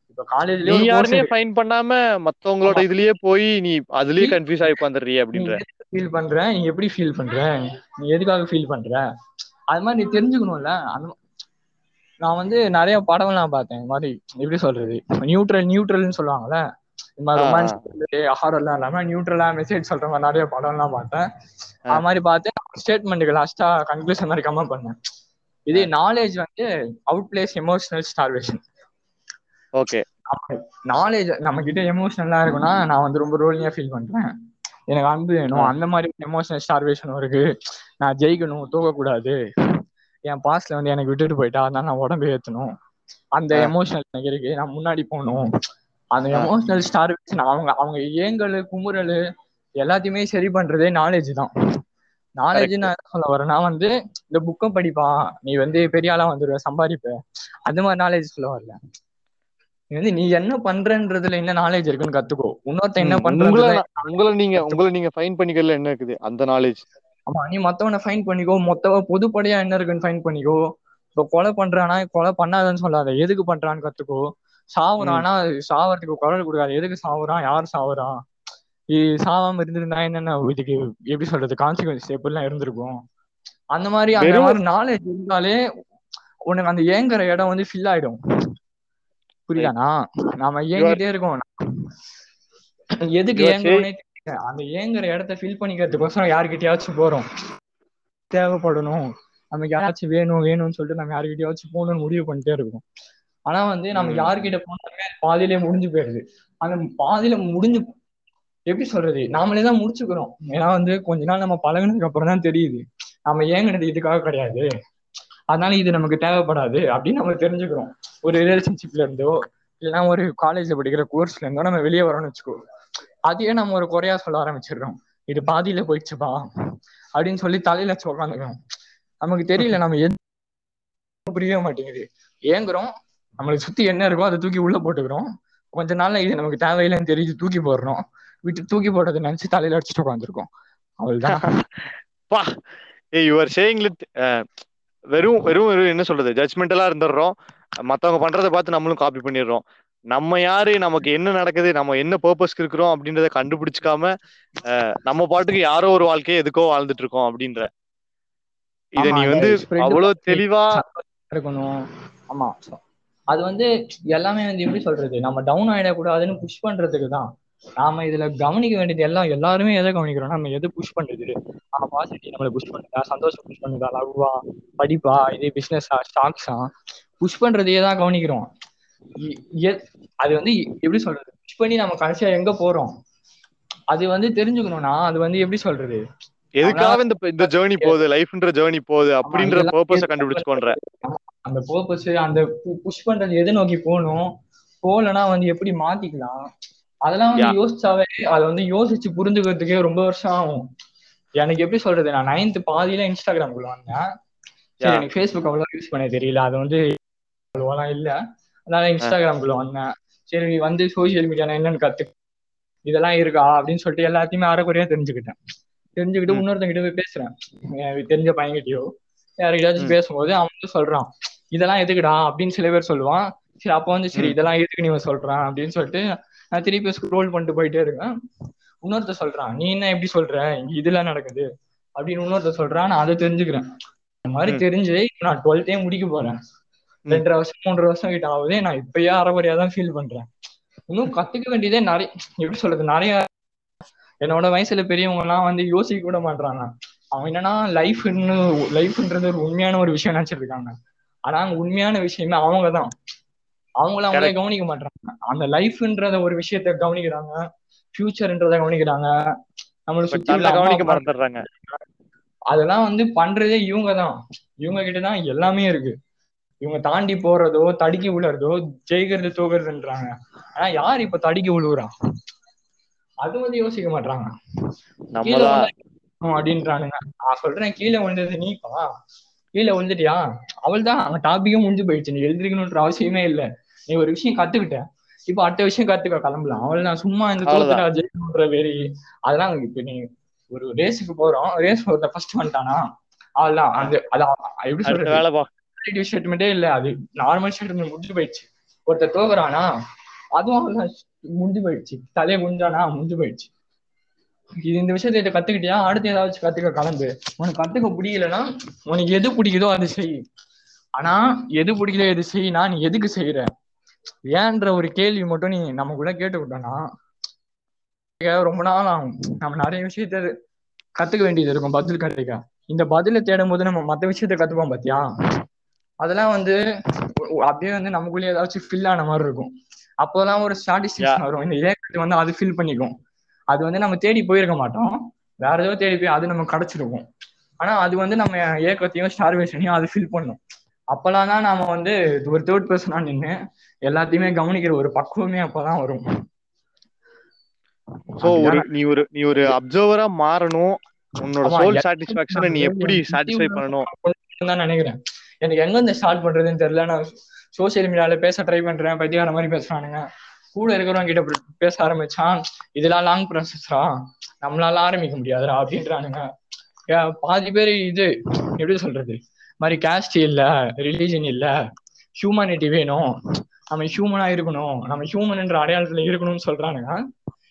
இப்ப நீ காலேஜ்லயே யாருமே ஃபைன் பண்ணாம மத்தவங்களோட இதுலயே போய் நீ அதுலயே கன்ஃபியூஸ் ஆகி உட்காந்துறிய அப்படின்ற. ஃபீல் பண்ற? நீ எப்படி ஃபீல் பண்ற? நீ எதுக்காக ஃபீல் பண்ற? அது மாதிரி நீ தெரிஞ்சுக்கணும்ல. அந்த நான் வந்து நிறைய படம்லாம் பார்த்தேன். இந்த மாதிரி எப்படி சொல்றது? நியூட்ரல் நியூட்ரல்னு சொல்லுவாங்கல்ல? இந்த மாதிரி. ரொமான்ஸ் ஹாரர்லாம் இல்லாம நியூட்ரலா மெசேஜ் சொல்ற மாதிரி நிறைய படம்லாம் பார்த்தேன். அது மாதிரி பார்த்து ஸ்டேட்மெண்ட்டுக்கு லாஸ்டா கன்க்ளூஷன் மாதிரி கமெண்ட் பண்ணேன். இது நாலேஜ் வந்து out place emotional starvation okay knowledge நம்ம கிட்ட எமோஷனலா இருக்குன்னா நான் வந்து ரொம்ப ரோலிங்கா ஃபீல் பண்றேன். எனக்கு அன்பு வேணும். அந்த மாதிரி எமோஷனல் ஸ்டார்வேஷன் இருக்கு. நான் ஜெயிக்கணும் தூக்கக்கூடாது என் பாஸ்ட்ல வந்து எனக்கு விட்டுட்டு போயிட்டா அதனால நான் உடம்பு ஏத்தணும். அந்த. எமோஷனல் எனக்கு இருக்கு. நான் முன்னாடி போகணும். அந்த. எமோஷனல் ஸ்டார்வேஷன் அவங்க அவங்க ஏங்கல் குமுறல் எல்லாத்தையுமே சரி பண்றதே நாலேஜ் தான். நாலேஜ் நான் என்ன சொல்ல வரேன்னா வந்து இந்த புக்கை படிப்பா. நீ வந்து பெரிய ஆளா வந்துருவ சம்பாதிப்ப. அந்த மாதிரி நாலேஜ் சொல்ல வரல. நீ வந்து நீ என்ன பண்றன்றதுல என்ன நாலேஜ் இருக்குன்னு கத்துக்கோ. இன்னொருத்தன் என்ன நான்- உங்களை நீங்க உங்களை நீங்க ஃபைன் பண்ணிக்கிறதுல என்ன இருக்குது? அந்த நாலேஜ் ஆமா நீ மத்தவனை ஃபைன் பண்ணிக்கோ. மொத்த பொதுப்படையா என்ன இருக்குன்னு ஃபைன் பண்ணிக்கோ. இப்ப கொலை பண்றானா கொலை பண்ணாதன்னு சொல்லாத. எதுக்கு பண்றான்னு கத்துக்கோ. சாவுறானா சாவறதுக்கு குரல் கொடுக்காது. எதுக்கு சாவுறான் யார் சாவுறான் சாவாம இருந்திருந்தா என்னென்ன? இதுக்கு எப்படி சொல்றது? கான்சிக்வன்ஸ் எப்படிலாம் இருந்திருக்கும்? அந்த மாதிரி அந்த மாதிரி நாலேஜ் இருந்தாலே உனக்கு அந்த ஏங்குற இடம் வந்து ஃபில் ஆயிடும். புரியுதானா நாம ஏங்கிட்டே இருக்கோம். எதுக்கு தெரியல அந்த ஏங்குற இடத்த ஃபில் பண்ணிக்கிறதுக்கோசரம் யார்கிட்டயாச்சும் போறோம். தேவைப்படணும். நமக்கு யாராச்சும் வேணும் வேணும்னு சொல்லிட்டு நம்ம யாருக்கிட்டயாச்சும் போகணும்னு முடிவு பண்ணிட்டே இருக்கோம். ஆனா வந்து நம்ம. யாருக்கிட்ட போனாலுமே பாதியிலே முடிஞ்சு போயிடுது அந்த பாதியில முடிஞ்சு எப்படி சொல்றது? நாமளே தான் முடிச்சுக்கிறோம். ஏன்னா வந்து கொஞ்ச நாள் நம்ம பழகுனதுக்கு அப்புறம் தான் தெரியுது. நம்ம ஏங்கினது இதுக்காக கிடையாது. அதனால இது நமக்கு தேவைப்படாது அப்படின்னு நம்ம தெரிஞ்சுக்கிறோம். ஒரு ரிலேஷன்ஷிப்ல இருந்தோ இல்லைன்னா ஒரு காலேஜ்ல படிக்கிற கோர்ஸ்ல இருந்தோ நம்ம வெளியே வரோம்னு வச்சுக்கோ. அதையே நம்ம ஒரு குறையா சொல்ல ஆரம்பிச்சிடுறோம். இது பாதியில போயிடுச்சுப்பா அப்படின்னு சொல்லி தலையில வச்சு உட்காந்துக்கிறோம் நமக்கு தெரியல நம்ம எது புரியவே மாட்டேங்குது. ஏங்குறோம் நம்மளை சுத்தி என்ன இருக்கோ அதை தூக்கி உள்ள போட்டுக்கிறோம். கொஞ்ச நாள்ல இது நமக்கு தேவையில்லைன்னு தெரிஞ்சு தூக்கி போடுறோம். விட்டு தூக்கி போடுறதை நினைச்சு தலையில அடிச்சுட்டு உட்காந்துருக்கோம் அவ்வளவுதான். *laughs* பா ஏய் யுவர் சேயிங் லிட் வெறும் வெறும் வெறும் என்ன சொல்றது? ஜட்மெண்டலா இருந்துடுறோம். மத்தவங்க பண்றதை பார்த்து நம்மளும் காப்பி பண்ணிடுறோம். நம்ம யாரு? நமக்கு என்ன நடக்குது? நம்ம என்ன பர்பஸ்க்கு இருக்கிறோம்? அப்படின்றத கண்டுபிடிச்சுக்காம நம்ம பாட்டுக்கு யாரோ ஒரு வாழ்க்கையை எதுக்கோ வாழ்ந்துட்டு இருக்கோம் அப்படின்ற. இத நீ வந்து அவ்வளவு தெளிவா இருக்கணும். ஆமா அது வந்து எல்லாமே வந்து எப்படி சொல்றது? நம்ம டவுன் ஆயிடக்கூடாதுன்னு புஷ் பண்றதுக்கு தான். நாம இதுல கவனிக்க வேண்டியது எல்லாம் எல்லாருமே எதை கவனிக்கிறோம் நம்ம எதை புஷ் பண்றது ஆ பாசிட்டிவ் நம்மளை புஷ் பண்ணுதா? சந்தோஷம் புஷ் பண்ணுதா? லவ்வா? படிப்பா? இது பிசினஸா ஸ்டாக்ஸா புஷ் பண்றதையே தான் கவனிக்கிறோம். அது வந்து எப்படி சொல்றது? புஷ் பண்ணி நம்ம கடைசியா எங்க போறோம்? அது வந்து தெரிஞ்சுக்கணும்னா அது வந்து எப்படி சொல்றது? எதுக்காக இந்த இந்த ஜேர்னி போகுது? லைஃப்ன்ற ஜேர்னி போகுது? அப்படின்ற பர்பஸ எதுக்கு கண்டுபிடிச்சுக்கோன்ற. அந்த பர்பஸ் அந்த புஷ் பண்றது எதை நோக்கி போகணும்? போகலன்னா வந்து எப்படி மாத்திக்கலாம்? அதெல்லாம் வந்து. யோசிச்சாவே அதை வந்து யோசிச்சு புரிஞ்சுக்கிறதுக்கே ரொம்ப வருஷம் ஆகும். எனக்கு எப்படி சொல்றது? நான் நைன்த் பாதியில இன்ஸ்டாகிராம்குள்ள வந்தேன். எனக்கு ஃபேஸ்புக் அவ்வளோ யூஸ் பண்ண தெரியல. அது வந்து அவ்வளோலாம் இல்ல. அதனால இன்ஸ்டாகிராம்குள்ள வந்தேன். சரி வந்து சோசியல் மீடியா என்னன்னு கத்து இதெல்லாம் இருக்கா? அப்படின்னு சொல்லிட்டு எல்லாத்தையுமே அரைக்குறையா தெரிஞ்சுக்கிட்டேன். தெரிஞ்சுக்கிட்டு. இன்னொருத்தங்கிட்ட போய் பேசுறேன். எனக்கு தெரிஞ்ச பையன்கிட்டயோ யாருக்கிட்டாச்சும். பேசும்போது அவன் வந்து சொல்றான். இதெல்லாம் எதுக்குடா? அப்படின்னு சில பேர் சொல்லுவான். சரி அப்ப வந்து சரி. இதெல்லாம் எதுக்கு நீ சொல்றான்? அப்படின்னு சொல்லிட்டு நான் திருப்பி ஸ்க்ரோல் பண்ணிட்டு போயிட்டே இருக்கேன். இன்னொருத்த சொல்றான் நீ என்ன எப்படி சொல்ற? இதெல்லாம் நடக்குது. அப்படின்னு இன்னொருத்த சொல்றான். நான் அதை தெரிஞ்சுக்கிறேன். இந்த மாதிரி. தெரிஞ்சு நான் டுவெல்த்தே முடிக்க போறேன். ரெண்டரை வருஷம் மூன்றரை வருஷம் கிட்ட ஆகுது நான் இப்பயே அரைகுறையா தான் ஃபீல் பண்றேன். இன்னும் கத்துக்க வேண்டியதே நிறைய எப்படி சொல்றது நிறைய என்னோட வயசுல பெரியவங்க எல்லாம் வந்து யோசிக்க கூட மாட்றாங்க. அவங்க என்னன்னா லைஃப்னு லைஃப்ன்றது ஒரு உண்மையான ஒரு விஷயம் நினைச்சிட்டு இருக்காங்க. ஆனா உண்மையான விஷயமே அவங்க தான் அவங்கள அவங்களே. கவனிக்க மாட்றாங்க. அந்த லைஃப்ன்றத ஒரு விஷயத்த கவனிக்கிறாங்க. ஃபியூச்சர்ன்றத கவனிக்கிறாங்க. நம்மளை சுத்தி கவனிக்க மறந்துடுறாங்க. அதெல்லாம் வந்து பண்றதே இவங்க தான் இவங்க கிட்ட தான் எல்லாமே இருக்கு. இவங்க தாண்டி போறதோ தடுக்கி விழுறதோ ஜெயிக்கிறது தோக்குறதுன்றாங்க. ஆனா யார் இப்ப தடுக்கி விழுவுறா அது வந்து யோசிக்க மாட்டாங்க அப்படின்றானுங்க. நான் சொல்றேன் கீழே விழுந்தது நீப்பா கீழே விழுந்துட்டியா? அவள் தான் அங்க டாபிக்கும் முடிஞ்சு போயிடுச்சு. நீ எழுதிருக்கணுன்ற அவசியமே இல்ல. நீ ஒரு விஷயம் கத்துக்கிட்ட. இப்ப அடுத்த விஷயம் கத்துக்க கிளம்பலாம். அவள் நான் சும்மா இந்த. தோத்துட்டா ஜெயிக்கணுன்ற வெறி. அதெல்லாம் இப்ப நீ ஒரு ரேஸுக்கு போறோம். ரேஸ் ஃபர்ஸ்ட் வந்துட்டானா? அவள்தான். அந்த அதான் எப்படி அடுத்த சொல்றது ஸ்டேட்மெண்ட்டே இல்ல. அது நார்மல் ஸ்டேட்மெண்ட் முடிஞ்சு போயிடுச்சு. ஒருத்தர் தோக்குறானா அதுவும் அவன்தான் முடிஞ்சு போயிடுச்சு. தலையை குஞ்சானா முடிஞ்சு போயிடுச்சு. இது இந்த விஷயத்த கத்துக்கிட்டியா? அடுத்து ஏதாவது கத்துக்க கலந்து. உனக்கு கத்துக்க பிடிக்கலன்னா உனக்கு எது பிடிக்குதோ அது செய். ஆனா எது பிடிக்கல எது செய்யினா நீ எதுக்கு செய்யற ஏன்ற ஒரு கேள்வி மட்டும் நீ நம்ம கூட கேட்டுக்கிட்டோம்னா ரொம்ப நாள் ஆகும். நம்ம நிறைய விஷயத்த கத்துக்க வேண்டியது இருக்கும் பதில் கிடைக்க இந்த பதிலை தேடும் போது நம்ம மத்த விஷயத்த கத்துப்போம் பாத்தியா? அதெல்லாம் வந்து அப்படியே வந்து நமக்குள்ளே ஏதாச்சும் ஃபில் ஆன மாதிரி இருக்கும். அப்போதான் ஒரு சாட்டிஸ்பேக்ஷன் வரும். இந்த ஏக்கத்தை வந்து அது ஃபில் பண்ணிக்கும். அது வந்து நம்ம தேடி போயிருக்க மாட்டோம். வேற ஏதோ தேடி போய் அது நமக்கு கிடைச்சிருக்கும். ஆனா அது வந்து நம்ம ஏக்கத்தையும் ஸ்டார்வேஷனையும் அது ஃபில் பண்ணும். அப்பெல்லாம் தான் நாம வந்து ஒரு தேர்ட் பர்சனா நின்று எல்லாத்தையுமே கவனிக்கிற ஒரு பக்குவமே அப்பதான் வரும். சோ ஒரு நீ ஒரு நீ ஒரு அப்சர்வரா மாறணும். உன்னோட சோல் சாட்டிஸ்பாக்சனை நீ எப்படி சாட்டிஸ்ஃபை பண்ணணும்? தான் நினைக்கிறேன். எனக்கு எங்க இந்த ஸ்டார்ட் பண்றதுன்னு தெரியல. நான் சோசியல் மீடியால பேச ட்ரை பண்றேன். பத்தியான மாதிரி பேசுறானுங்க. கூட இருக்கிறவங்க கிட்ட பேச ஆரம்பிச்சான். இதெல்லாம் லாங் ப்ராசஸ்ரா நம்மளால ஆரம்பிக்க முடியாதுரா அப்படின்றானுங்க. பாதி பேர் இது எப்படி சொல்றது? மாதிரி கேஸ்ட் இல்ல ரிலீஜன் இல்ல. ஹியூமனிட்டி வேணும். நம்ம ஹியூமனா இருக்கணும். நம்ம ஹியூமன்ன்ற அடையாளத்துல இருக்கணும்னு சொல்றானுங்க.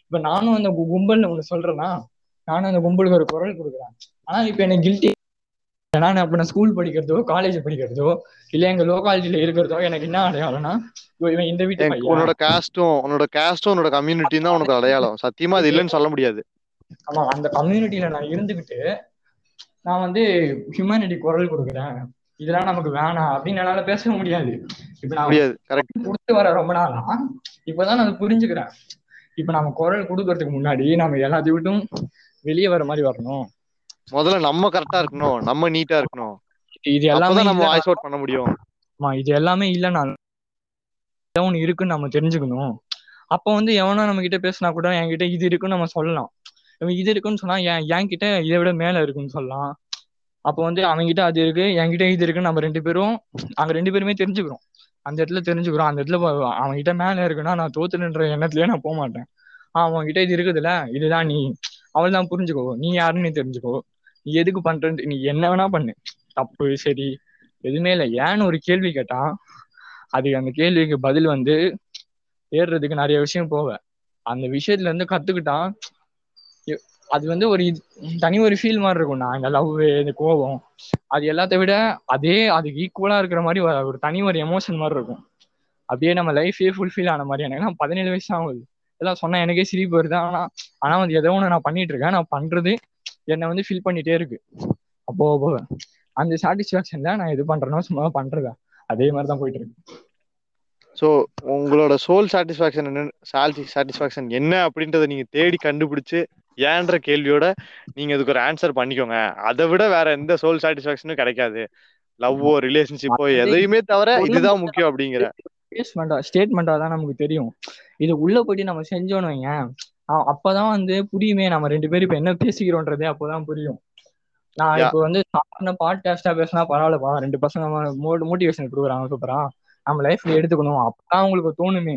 இப்ப நானும் அந்த கு- கும்பல்ல ஒண்ணு சொல்றேன்னா நானும் அந்த கும்பலுக்கு ஒரு குரல் கொடுக்குறேன். ஆனா இப்ப எனக்கு கில்ட்டி நான் அப்ப நான் ஸ்கூல் படிக்கிறதோ காலேஜ் படிக்கிறதோ இல்ல எங்க லோகாலிட்டியில இருக்கிறதோ எனக்கு என்ன அடையாளம்னா இவன் இந்த வீட்டு உன்னோட காஸ்டும் உன்னோட காஸ்டும் உன்னோட கம்யூனிட்டி தான் உனக்கு அடையாளம். சத்தியமா அது இல்லைன்னு சொல்ல முடியாது. ஆமா அந்த கம்யூனிட்டியில நான் இருந்துகிட்டு நான் வந்து ஹியூமனிட்டி குரல் கொடுக்குறேன். இதெல்லாம் நமக்கு வேணாம் அப்படின்னு என்னால பேச முடியாது. இப்ப நான் கொடுத்து வர ரொம்ப நாளா இப்பதான் நான் புரிஞ்சுக்கிறேன். இப்ப நம்ம குரல் கொடுக்கறதுக்கு முன்னாடி நம்ம எல்லாத்தையும் விட்டும் வெளியே வர மாதிரி வரணும். முதல்ல நம்ம கரெக்டா இருக்கணும். நம்ம நீட்டா இருக்கணும். இது எல்லாமே நம்ம வாய்ஸ் அவுட் பண்ண முடியும். ஆமா இது எல்லாமே இல்லைன்னா ஒண்ணு இருக்குன்னு நம்ம தெரிஞ்சுக்கணும். அப்போ வந்து எவனோ நம்ம கிட்ட பேசினா கூட என்கிட்ட இது இருக்குன்னு நம்ம சொல்லலாம். இது இருக்குன்னு சொன்னா என் என்கிட்ட இதை விட மேல இருக்குன்னு சொல்லலாம். அப்போ வந்து அவன்கிட்ட அது இருக்கு என்கிட்ட இது இருக்குன்னு நம்ம ரெண்டு பேரும் அங்க ரெண்டு பேருமே தெரிஞ்சுக்கிறோம். அந்த இடத்துல தெரிஞ்சுக்கிறோம். அந்த இடத்துல அவன்கிட்ட மேல இருக்குன்னா நான் தோத்துன்ற எண்ணத்துலயே நான் போக மாட்டேன் ஆஹ் அவன்கிட்ட இது இருக்குதுல்ல இதுதான் நீ. அவள் தான் புரிஞ்சுக்கோ. நீ யாருன்னு நீ தெரிஞ்சுக்கோ. எதுக்கு பண்றேன்னு நீ என்ன வேணா பண்ணு. தப்பு சரி எதுவுமே இல்லை. ஏன்னு ஒரு கேள்வி கேட்டா அது அந்த கேள்விக்கு பதில் வந்து ஏறுறதுக்கு நிறைய விஷயம் போவேன் அந்த விஷயத்துல இருந்து கத்துக்கிட்டா அது வந்து ஒரு தனி ஒரு ஃபீல் மாதிரி இருக்கும். நான் இந்த லவ் இந்த கோபம் அது எல்லாத்த விட அதே அதுக்கு ஈக்குவலா இருக்கிற மாதிரி ஒரு- தனி ஒரு எமோஷன் மாதிரி இருக்கும். அப்படியே நம்ம லைஃபே ஃபுல்ஃபில் ஆன மாதிரி. எனக்கு நான் பதினேழு வயசு ஆகுது. எல்லாம் சொன்னா எனக்கே சிரிப்பு வருது. ஆனா ஆனா வந்து எதோ ஒன்று நான் பண்ணிட்டு இருக்கேன். நான் பண்றது என்னை வந்து ஃபில் பண்ணிட்டே இருக்கு. அப்போ அப்போ அந்த சாட்டிஸ்ஃபேக்ஷன்ல நான் இது பண்றேனோ சும்மா பண்றேன் அதே மாதிரி தான் போயிட்டு இருக்கு. சோ உங்களோட சோல் சாட்டிஸ்பாக்சன் என்ன சாட்டிஸ்பாக்சன் என்ன அப்படின்றத நீங்க தேடி கண்டுபிடிச்சு ஏன்ற கேள்வியோட நீங்க அதுக்கு ஒரு ஆன்சர் பண்ணிக்கோங்க. அதை விட வேற எந்த சோல் சாட்டிஸ்பாக்சனும் கிடைக்காது. லவ்வோ ரிலேஷன்ஷிப்போ எதையுமே தவிர இதுதான் முக்கியம் அப்படிங்கிற. ஸ்டேட்மெண்டா ஸ்டேட்மெண்டா தான் நமக்கு தெரியும். இது உள்ள போயிட்டு நம்ம செஞ்சோன்னு வைங்க அப்பதான் வந்து புரியுமே நம்ம ரெண்டு பேரும் இப்ப என்ன பேசிக்கிறோன்றதே அப்போதான் புரியும். நான். இப்போ வந்து சாதாரண பாட்காஸ்டா பேசினா பரவாயில்லப்பா ரெண்டு பசங்க மோட்டிவேஷன் கொடுக்குறாங்க சூப்பரா நம்ம லைஃப்ல எடுத்துக்கணும் அப்பதான் உங்களுக்கு தோணுமே.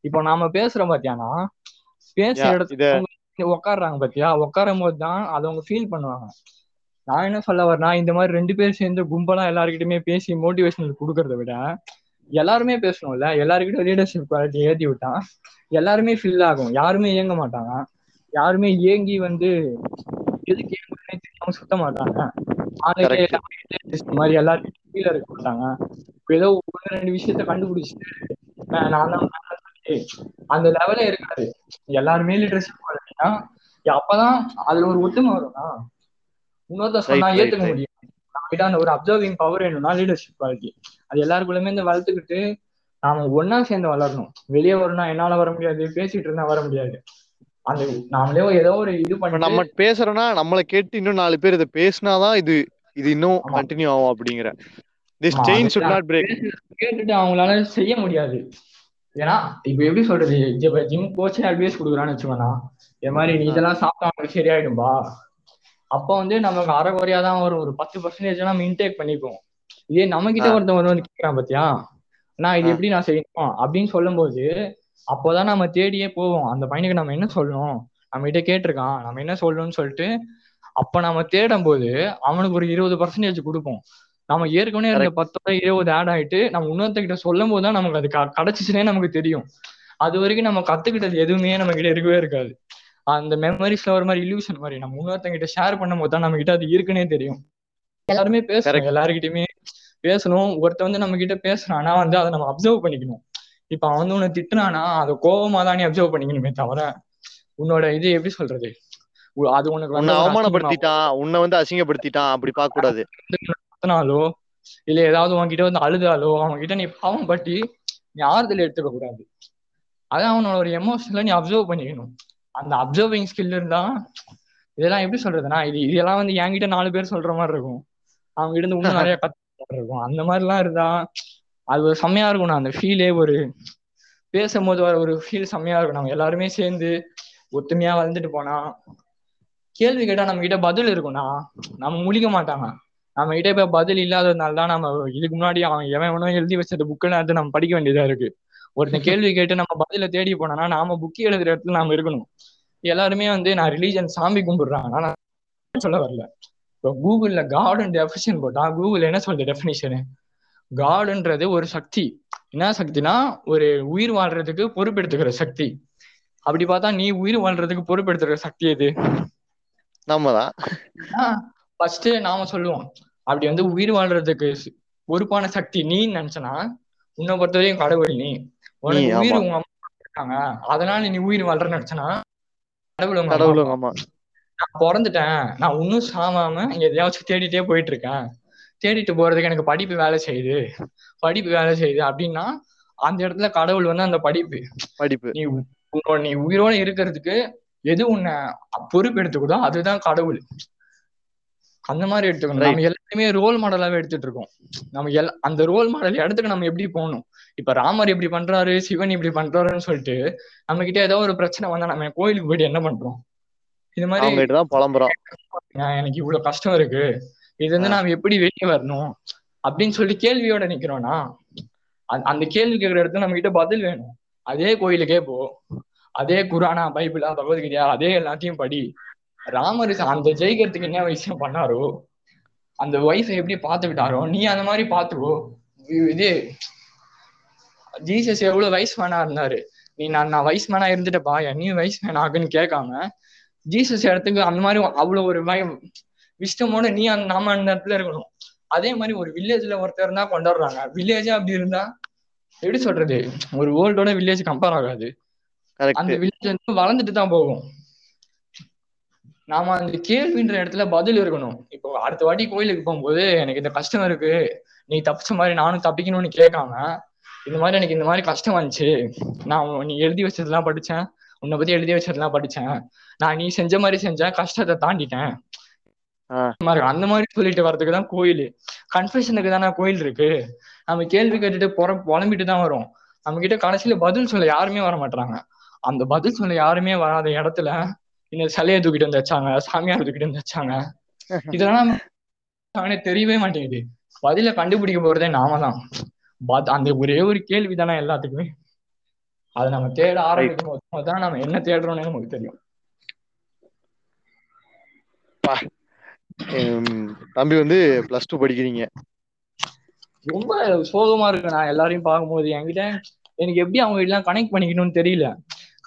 இப்போ நாம பேசுறோம் பாத்தியானா பேசுற இடத்துல உட்காடுறாங்க பாத்தியா உட்காரும் போது தான் அதை அவங்க ஃபீல் பண்ணுவாங்க. நான் என்ன சொல்ல வரேன்னா இந்த மாதிரி ரெண்டு பேர் சேர்ந்து கும்பலா எல்லாருக்கிட்டுமே பேசி மோட்டிவேஷனல் கொடுக்கறத விட எல்லாருமே பேசணும்ல. எல்லாருக்கிட்டும் லீடர்ஷிப் குவாலிட்டி ஏத்தி விட்டா எல்லாருமே ஃபில் ஆகும். யாருமே இயங்க மாட்டாங்க. யாருமே ஏங்கி வந்து எதுக்கு ஏங்குறதுனே தெரியாம சுத்த மாட்டாங்க. மாதிரி எல்லாருக்கும் கீழே இருக்க மாட்டாங்க. ஏதோ ஒன்று ரெண்டு விஷயத்த கண்டுபிடிச்சிட்டு நான் அந்த லெவலே இருக்காது. எல்லாருமே லீடர்ஷிப் குவாலிட்டினா அப்பதான் அதுல ஒரு ஒத்துமை வரும்னா இன்னொருத்தர் சொன்னா ஏத்துக்க. முடியும். நம்ம கிட்ட அந்த ஒரு அப்சர்விங் பவர் வேணும்னா லீடர்ஷிப் குவாலிட்டி அது எல்லாருக்குள்ளயுமே இந்த வளர்த்துக்கிட்டு நாம ஒண்ணா சேர்ந்து வளரணும். வெளியே வரணும் என்னால வர முடியாது பேசிட்டு இருந்தா வர முடியாது. அந்த நாமளே ஏதோ ஒரு இது பண்ணி நம்ம பேசுறோம்னா நம்மளை கேட்டு இன்னும் நாலு பேர் இதை பேசினாதான் இது இது இன்னும். கண்டினியூ ஆகும் அப்படிங்கிற. This chain should. Not break கேட்டுட்டு அவங்களால செய்ய முடியாது. ஏன்னா இப்ப எப்படி சொல்றது? ஜிம் கோச்சே அட்வைஸ் கொடுக்குறான்னு வச்சுக்கோண்ணா இது மாதிரி நீ இதெல்லாம் சாப்பிட்டா உனக்கு சரியாயிடும்பா. அப்ப வந்து நமக்கு அரை குறையா தான் வரும். ஒரு பத்து பர்சன்டேஜ் நம்ம இன்டேக் பண்ணிப்போம் இதே நம்ம கிட்ட. ஒருத்தன் வந்து கேட்கறான் பாத்தியா? நான் இது. எப்படி நான் செய்யணும்? அப்படின்னு சொல்லும்போது அப்போதான் நம்ம தேடியே போவோம். அந்த பையனுக்கு நம்ம என்ன சொல்லணும்? நம்ம கிட்ட கேட்டிருக்கான். நம்ம என்ன சொல்லணும்னு சொல்லிட்டு அப்ப நம்ம தேடும் போது அவனுக்கு ஒரு இருபது பர்சன்டேஜ் கொடுப்போம். நம்ம ஏற்கனவே இருந்த பத்தோட இருபது ஆட் ஆயிட்டு நம்ம இன்னொருத்தகிட்ட சொல்லும் போது தான் நமக்கு அது கிடைச்சிச்சுனே நமக்கு தெரியும். அது வரைக்கும் நம்ம கத்துக்கிட்டது எதுவுமே நம்ம கிட்ட இருக்கவே இருக்காது. அந்த மெமரிஸ்ல ஒரு மாதிரி இல்யூஷன் மாதிரி நம்ம இன்னொருத்தங்கிட்ட ஷேர் பண்ணும் போது தான் நம்ம கிட்ட அது இருக்குன்னே தெரியும். எல்லாருமே Correct. எல்லாருக்கிட்டயுமே பேசணும். ஒருத்தன் வந்து நம்ம கிட்ட பேசுறானா வந்து அதை நம்ம அப்சர்வ் பண்ணிக்கணும். இப்ப அவன் வந்து உன்னை திட்டுனானா அதை கோவமா தான் நீ அப்சர்வ் பண்ணிக்கணுமே தவிர உன்னோட இது எப்படி சொல்றது? அது உனக்கு உன்னை வந்து அவமானப்படுத்திட்டான் உன்னை வந்து அசிங்கப்படுத்திட்டான் அப்படி பார்க்க கூடாது கத்துனாலோ இல்ல ஏதாவது உன்கிட்ட வந்து அழுதாலோ அவங்க கிட்ட நீ பாவம் பட்டி நீ ஆறுதல் எடுத்துக்க கூடாது. அதான் அவனோட ஒரு எமோஷனல நீ அப்சர்வ் பண்ணிக்கணும். அந்த அப்சர்விங் ஸ்கில் இருந்தா இதெல்லாம் எப்படி சொல்றதுன்னா இது இதெல்லாம் வந்து என்கிட்ட நாலு பேர் சொல்ற மாதிரி இருக்கும். அவங்க இருந்து இன்னும் நிறைய கத்து இருக்கும். அந்த மாதிரிலாம் இருந்தா அது ஒரு செம்மையா இருக்கும். அந்த ஃபீலே ஒரு பேசும்போது வர ஒரு ஃபீல் செம்மையா இருக்கும். நம்ம எல்லாருமே சேர்ந்து ஒத்துமையா வளர்ந்துட்டு போனா கேள்வி கேட்டா நம்ம கிட்ட பதில் இருக்கும்னா நம்ம முழிக்க மாட்டாங்க. நம்ம கிட்ட இப்ப பதில் இல்லாததுனால தான் நம்ம இதுக்கு முன்னாடி அவன் எவன் எவனோ எழுதி வச்சது புக்கெல்லாம் எடுத்து நம்ம படிக்க வேண்டியதா இருக்கு. ஒருத்தன் கேள்வி கேட்டு நம்ம பதில தேடி போனோம்னா நாம புக்கு எழுதுற இடத்துல நாம இருக்கணும். எல்லாருமே வந்து நான் ரிலீஜன் சாமி கும்பிடுறாங்க ஆனா சொல்ல வரல. இப்போ கூகுள்ல காடுன்னு டெஃபினிஷன் போட்டா கூகுள் என்ன சொல்றது டெஃபினிஷனு காடுன்றது ஒரு சக்தி. என்ன சக்தினா? ஒரு உயிர் வாழ்றதுக்கு பொறுப்பெடுத்துக்கிற சக்தி. அப்படி பார்த்தா நீ உயிர் வாழ்றதுக்கு பொறுப்பெடுத்துக்கிற சக்தி எது? நம்ம தான் ஃபர்ஸ்ட் நாம சொல்லுவோம். அப்படி வந்து உயிர் வாழ்றதுக்கு பொறுப்பான சக்தி நீ நினைச்சனா உன்னை பொறுத்தவரையும் கடவுள் நீ. உனக்கு உயிர். உங்க அம்மா இருக்காங்க. அதனால நீ உயிர் வாழ்றன்னு நினைச்சனா கடவுள் உங்க அம்மா. நான் பிறந்துட்டேன். நான் இன்னும் சாவாம எதையாச்சும் தேடிட்டே போயிட்டு இருக்கேன் தேடிட்டு போறதுக்கு எனக்கு படிப்பு வேலை செய்யுது. படிப்பு வேலை செய்யுது அப்படின்னா அந்த இடத்துல கடவுள் வந்து அந்த படிப்பு. படிப்பு. நீ உன்னோட நீ உயிரோட இருக்கிறதுக்கு எது உன்னை பொறுப்பு எடுத்துக்குதோ அதுதான் கடவுள். அந்த மாதிரி எடுத்துக்கணும். நம்ம எல்லாத்தையுமே ரோல் மாடலாவே எடுத்துட்டு இருக்கோம். நம்ம எல் அந்த ரோல் மாடல் இடத்துக்கு நம்ம எப்படி போகணும்? இப்ப ராமர் இப்படி பண்றாரு சிவன் இப்படி பண்றாருன்னு சொல்லிட்டு நம்ம கிட்ட ஏதோ ஒரு பிரச்சனை வந்தா நம்ம கோயிலுக்கு போயிட்டு என்ன பண்றோம்? இது மாதிரி தான் புலம்புறோம் "நான் எனக்கு இவ்வளவு கஷ்டம் இருக்கு. இது வந்து. நாம எப்படி வெளியே வரணும்? அப்படின்னு சொல்லி கேள்வியோட நிக்கிறோம்னா அந்த- அந்த கேள்வி கேட்கிற இடத்துல நம்ம கிட்ட பதில் வேணும். அதே கோயிலுக்கே போ. அதே குரானா பைபிளா பகவத்கீதையா அதே எல்லாத்தையும் படி. ராமர் அந்த ஜெயிக்கிறதுக்கு என்ன விஷயம் பண்ணாரோ அந்த ஒய்ஃபை எப்படி பாத்துக்கிட்டாரோ நீ அந்த மாதிரி பாத்துக்கோ இ- இது ஜீசஸ் எவ்வளவு வயசு மேனா இருந்தாரு. நீ நான் நான் வயசு மேனா இருந்துட்டப்பா நீ வயசு மேன் ஆகுன்னு கேட்காம ஜீசஸ் இடத்துக்கு அந்த மாதிரி அவ்வளவு ஒரு வய விஷ்டமோட நீ அந்த நாம அந்த இடத்துல இருக்கணும். அதே மாதிரி ஒரு வில்லேஜ்ல ஒருத்தர் இருந்தா கொண்டாடுறாங்க. வில்லேஜே அப்படி இருந்தா எப்படி சொல்றது? ஒரு வேர்ல்டோட வில்லேஜ் கம்பேர் ஆகாது. அந்த வில்லேஜ் வந்து வளர்ந்துட்டு தான் போகும். நாம அந்த கேள்வின்ற இடத்துல பதில் இருக்கணும். இப்போ அடுத்த வாட்டி கோயிலுக்கு போகும்போது எனக்கு இந்த கஷ்டம் இருக்கு. நீ தப்பிச்ச மாதிரி நானும் தப்பிக்கணும்னு கேட்காம இந்த மாதிரி எனக்கு இந்த மாதிரி கஷ்டம் வந்துச்சு. நான் நீ எழுதி வச்சதெல்லாம் படிச்சேன். உன்னை பத்தி எழுதி வச்சதெல்லாம் படிச்சேன். நான் நீ செஞ்ச மாதிரி செஞ்சேன் கஷ்டத்தை தாண்டிட்டேன். அந்த மாதிரி சொல்லிட்டு வர்றதுக்கு தான் கோயில். கன்ஃபெஷனுக்கு தானே கோயில் இருக்கு. நம்ம கேள்வி கேட்டுட்டு புற புலம்பிட்டு தான் வரோம். நம்ம கிட்ட கடைசியில பதில் சொல்ல யாருமே வர மாட்டாங்க அந்த பதில் சொல்ல யாருமே வராத இடத்துல இந்த சிலையை தூக்கிட்டு வந்து வச்சாங்க சாமியார் தூக்கிட்டு வந்து வச்சாங்க. இதெல்லாம் தெரியவே மாட்டேங்குது. பதில கண்டுபிடிக்க போறதே நாம தான். அந்த ஒரே ஒரு கேள்வி தானே எல்லாத்துக்குமே. அதை நம்ம தேட ஆரம்பிக்கும் போது தான் நம்ம என்ன தேடுறோம்னு நமக்கு தெரியும். அப்பா தம்பி வந்து பிளஸ் டூ படிக்கிறீங்க. ரொம்ப சோகமா இருக்கு. நான் எல்லாரையும் பார்க்கும்போது என்கிட்ட எனக்கு எப்படி அவங்க எல்லாம் கனெக்ட் பண்ணிக்கணும்னு தெரியல.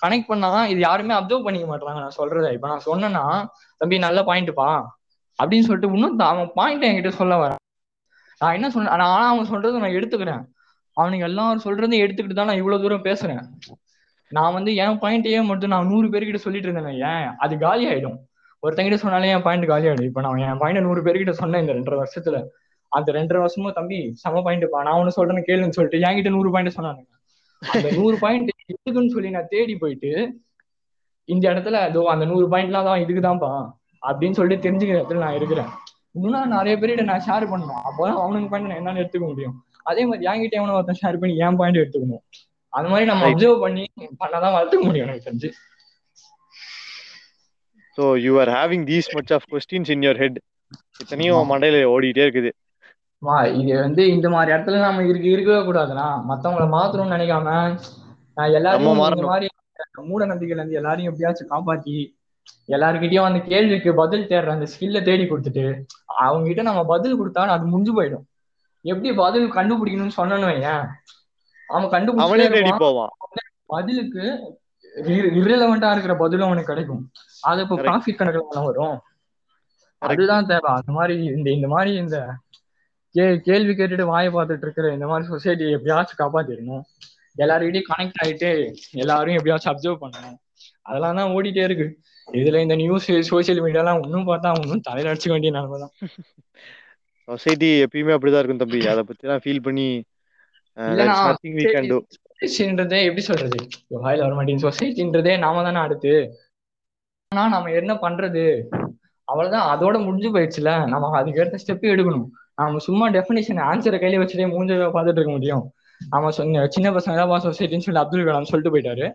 கனெக்ட் பண்ணா இது யாருமே அப்சர்வ் பண்ணிக்க மாட்டாங்க நான் சொல்றதை. இப்ப நான் சொன்னேன்னா தம்பி நல்ல பாயிண்ட்ப்பா அப்படின்னு சொல்லிட்டு இன்னும் அவன் பாயிண்ட் என்கிட்ட சொல்ல வரேன். நான் என்ன சொன்னேன் நான் ஆனா அவன் சொல்றதை நான் எடுத்துக்கிறேன். அவனுக்கு எல்லாரும் சொல்றதையும் எடுத்துக்கிட்டு தான் நான் இவ்வளவு தூரம் பேசுறேன். நான் வந்து என் பாயிண்டையே மட்டும் நான் நூறு பேர்கிட்ட சொல்லிட்டு இருந்தேன் ஏன் அது காலி ஆயிடும். ஒருத்தங்கிட்ட சொன்னாலே என் பாயிண்ட் காலி ஆயிடும் இப்ப நான் என் பாயிண்ட் நூறு பேர்கிட்ட சொன்னேன் இந்த ரெண்டரை வருஷத்துல. அந்த ரெண்டரை வருஷமும் தம்பி செம பாயிண்ட்ப்பா நான் ஒண்ணு சொல்றேன்னு கேளுன்னு சொல்லிட்டு என்கிட்ட நூறு பாயிண்ட் சொன்னானுங்க. அந்த நூறு பாயிண்ட் எதுக்குன்னு சொல்லி நான் தேடி போயிட்டு இந்த இடத்துல அதோ அந்த நூறு பாயிண்ட்லாம் தான் இதுக்குதான்ப்பா அப்படின்னு சொல்லிட்டு தெரிஞ்சுக்கிற இடத்துல நான் இருக்கிறேன். இன்னும் நிறைய பேர்கிட்ட நான் ஷேர் பண்ணணும். அப்போதான் அவனுக்கு பாயிண்ட் நான் என்னன்னு எடுத்துக்க முடியும். அதே மாதிரி என்கிட்ட எவனோ ஒருத்தன் ஷேர் பண்ணி என் பாயிண்ட் எடுத்துக்கணும். அந்த மாதிரி நம்ம. அப்சர்வ் பண்ணி பண்ணாதான் வளர்த்துக்க முடியும் எனக்கு தெரிஞ்சு. So you are having these much of questions in your head இத்தனையும் மண்டையில ஓடிட்டே இருக்குது. இது வந்து இந்த மாதிரி இடத்துல நம்ம இருக்கு இருக்கவே கூடாதுண்ணா. மத்தவங்கள மாத்தணும்னு நினைக்காம நம்ம இந்த. மாதிரி மூட நம்பிக்கையில இருந்து எல்லாரையும் எப்படியாச்சும் காப்பாத்தி எல்லாருக்கிட்டயும் அந்த கேள்விக்கு பதில் தேடுற அந்த ஸ்கில்ல தேடி கொடுத்துட்டு அவங்க கிட்ட நம்ம பதில் கொடுத்தா அது முடிஞ்சு போயிடும். எப்படி பதில் கண்டுபிடிக்கணும்னு சொன்னனு வையேன். அவன் கண்டுபிடிச்சே பதிலுக்கு irrelevant-ஆ இருக்கிற பதிலும் அவனுக்கு கிடைக்கும். அது இப்போ. ப்ராஃபிட் கணக்குல தானே வரும். அதுதான் தேவை. அந்த மாதிரி இந்த இந்த மாதிரி இந்த கே கேள்வி கேட்டுட்டு வாயை பார்த்துட்டு இருக்கிற இந்த மாதிரி சொசைட்டி எப்படியாச்சும் காப்பாத்திடணும். எல்லாருக்கிட்டையும் கனெக்ட் ஆயிட்டு எல்லாரையும் எப்படியாச்சும் அப்சர்வ் பண்ணணும். அதெல்லாம் தான் ஓடிட்டே இருக்கு. இதுல இந்த நியூஸ் சோசியல் மீடியாலாம் ஒன்னும் பார்த்தா ஒன்னும் தலையில அடிச்சுக்க வேண்டிய நிலைமை தான். *laughs* சொசைட்டி எப்பயுமே அப்படிதான் இருக்கும் தம்பி. அதை பத்திலாம் ஃபீல் பண்ணி சொசைட்டின்றதே எப்படி சொல்றது? வாயில வர மாட்டேங்குது. சொசைட்டின்றதே நாம தானே அடுத்து. ஆனா நம்ம என்ன பண்றது? அவ்வளவுதான். அதோட முடிஞ்சு போயிடுச்சுல. நம்ம அதுக்கு அடுத்த ஸ்டெப் எடுக்கணும். நாம சும்மா டெஃபினேஷன் ஆன்சரை கையில வச்சுட்டே மூஞ்ச பார்த்துட்டு இருக்க முடியும். நாம சொன்ன சின்ன பசங்க தான் சொசைட்டின்னு சொல்லி அப்துல் கலாம் சொல்லிட்டு போயிட்டாரு.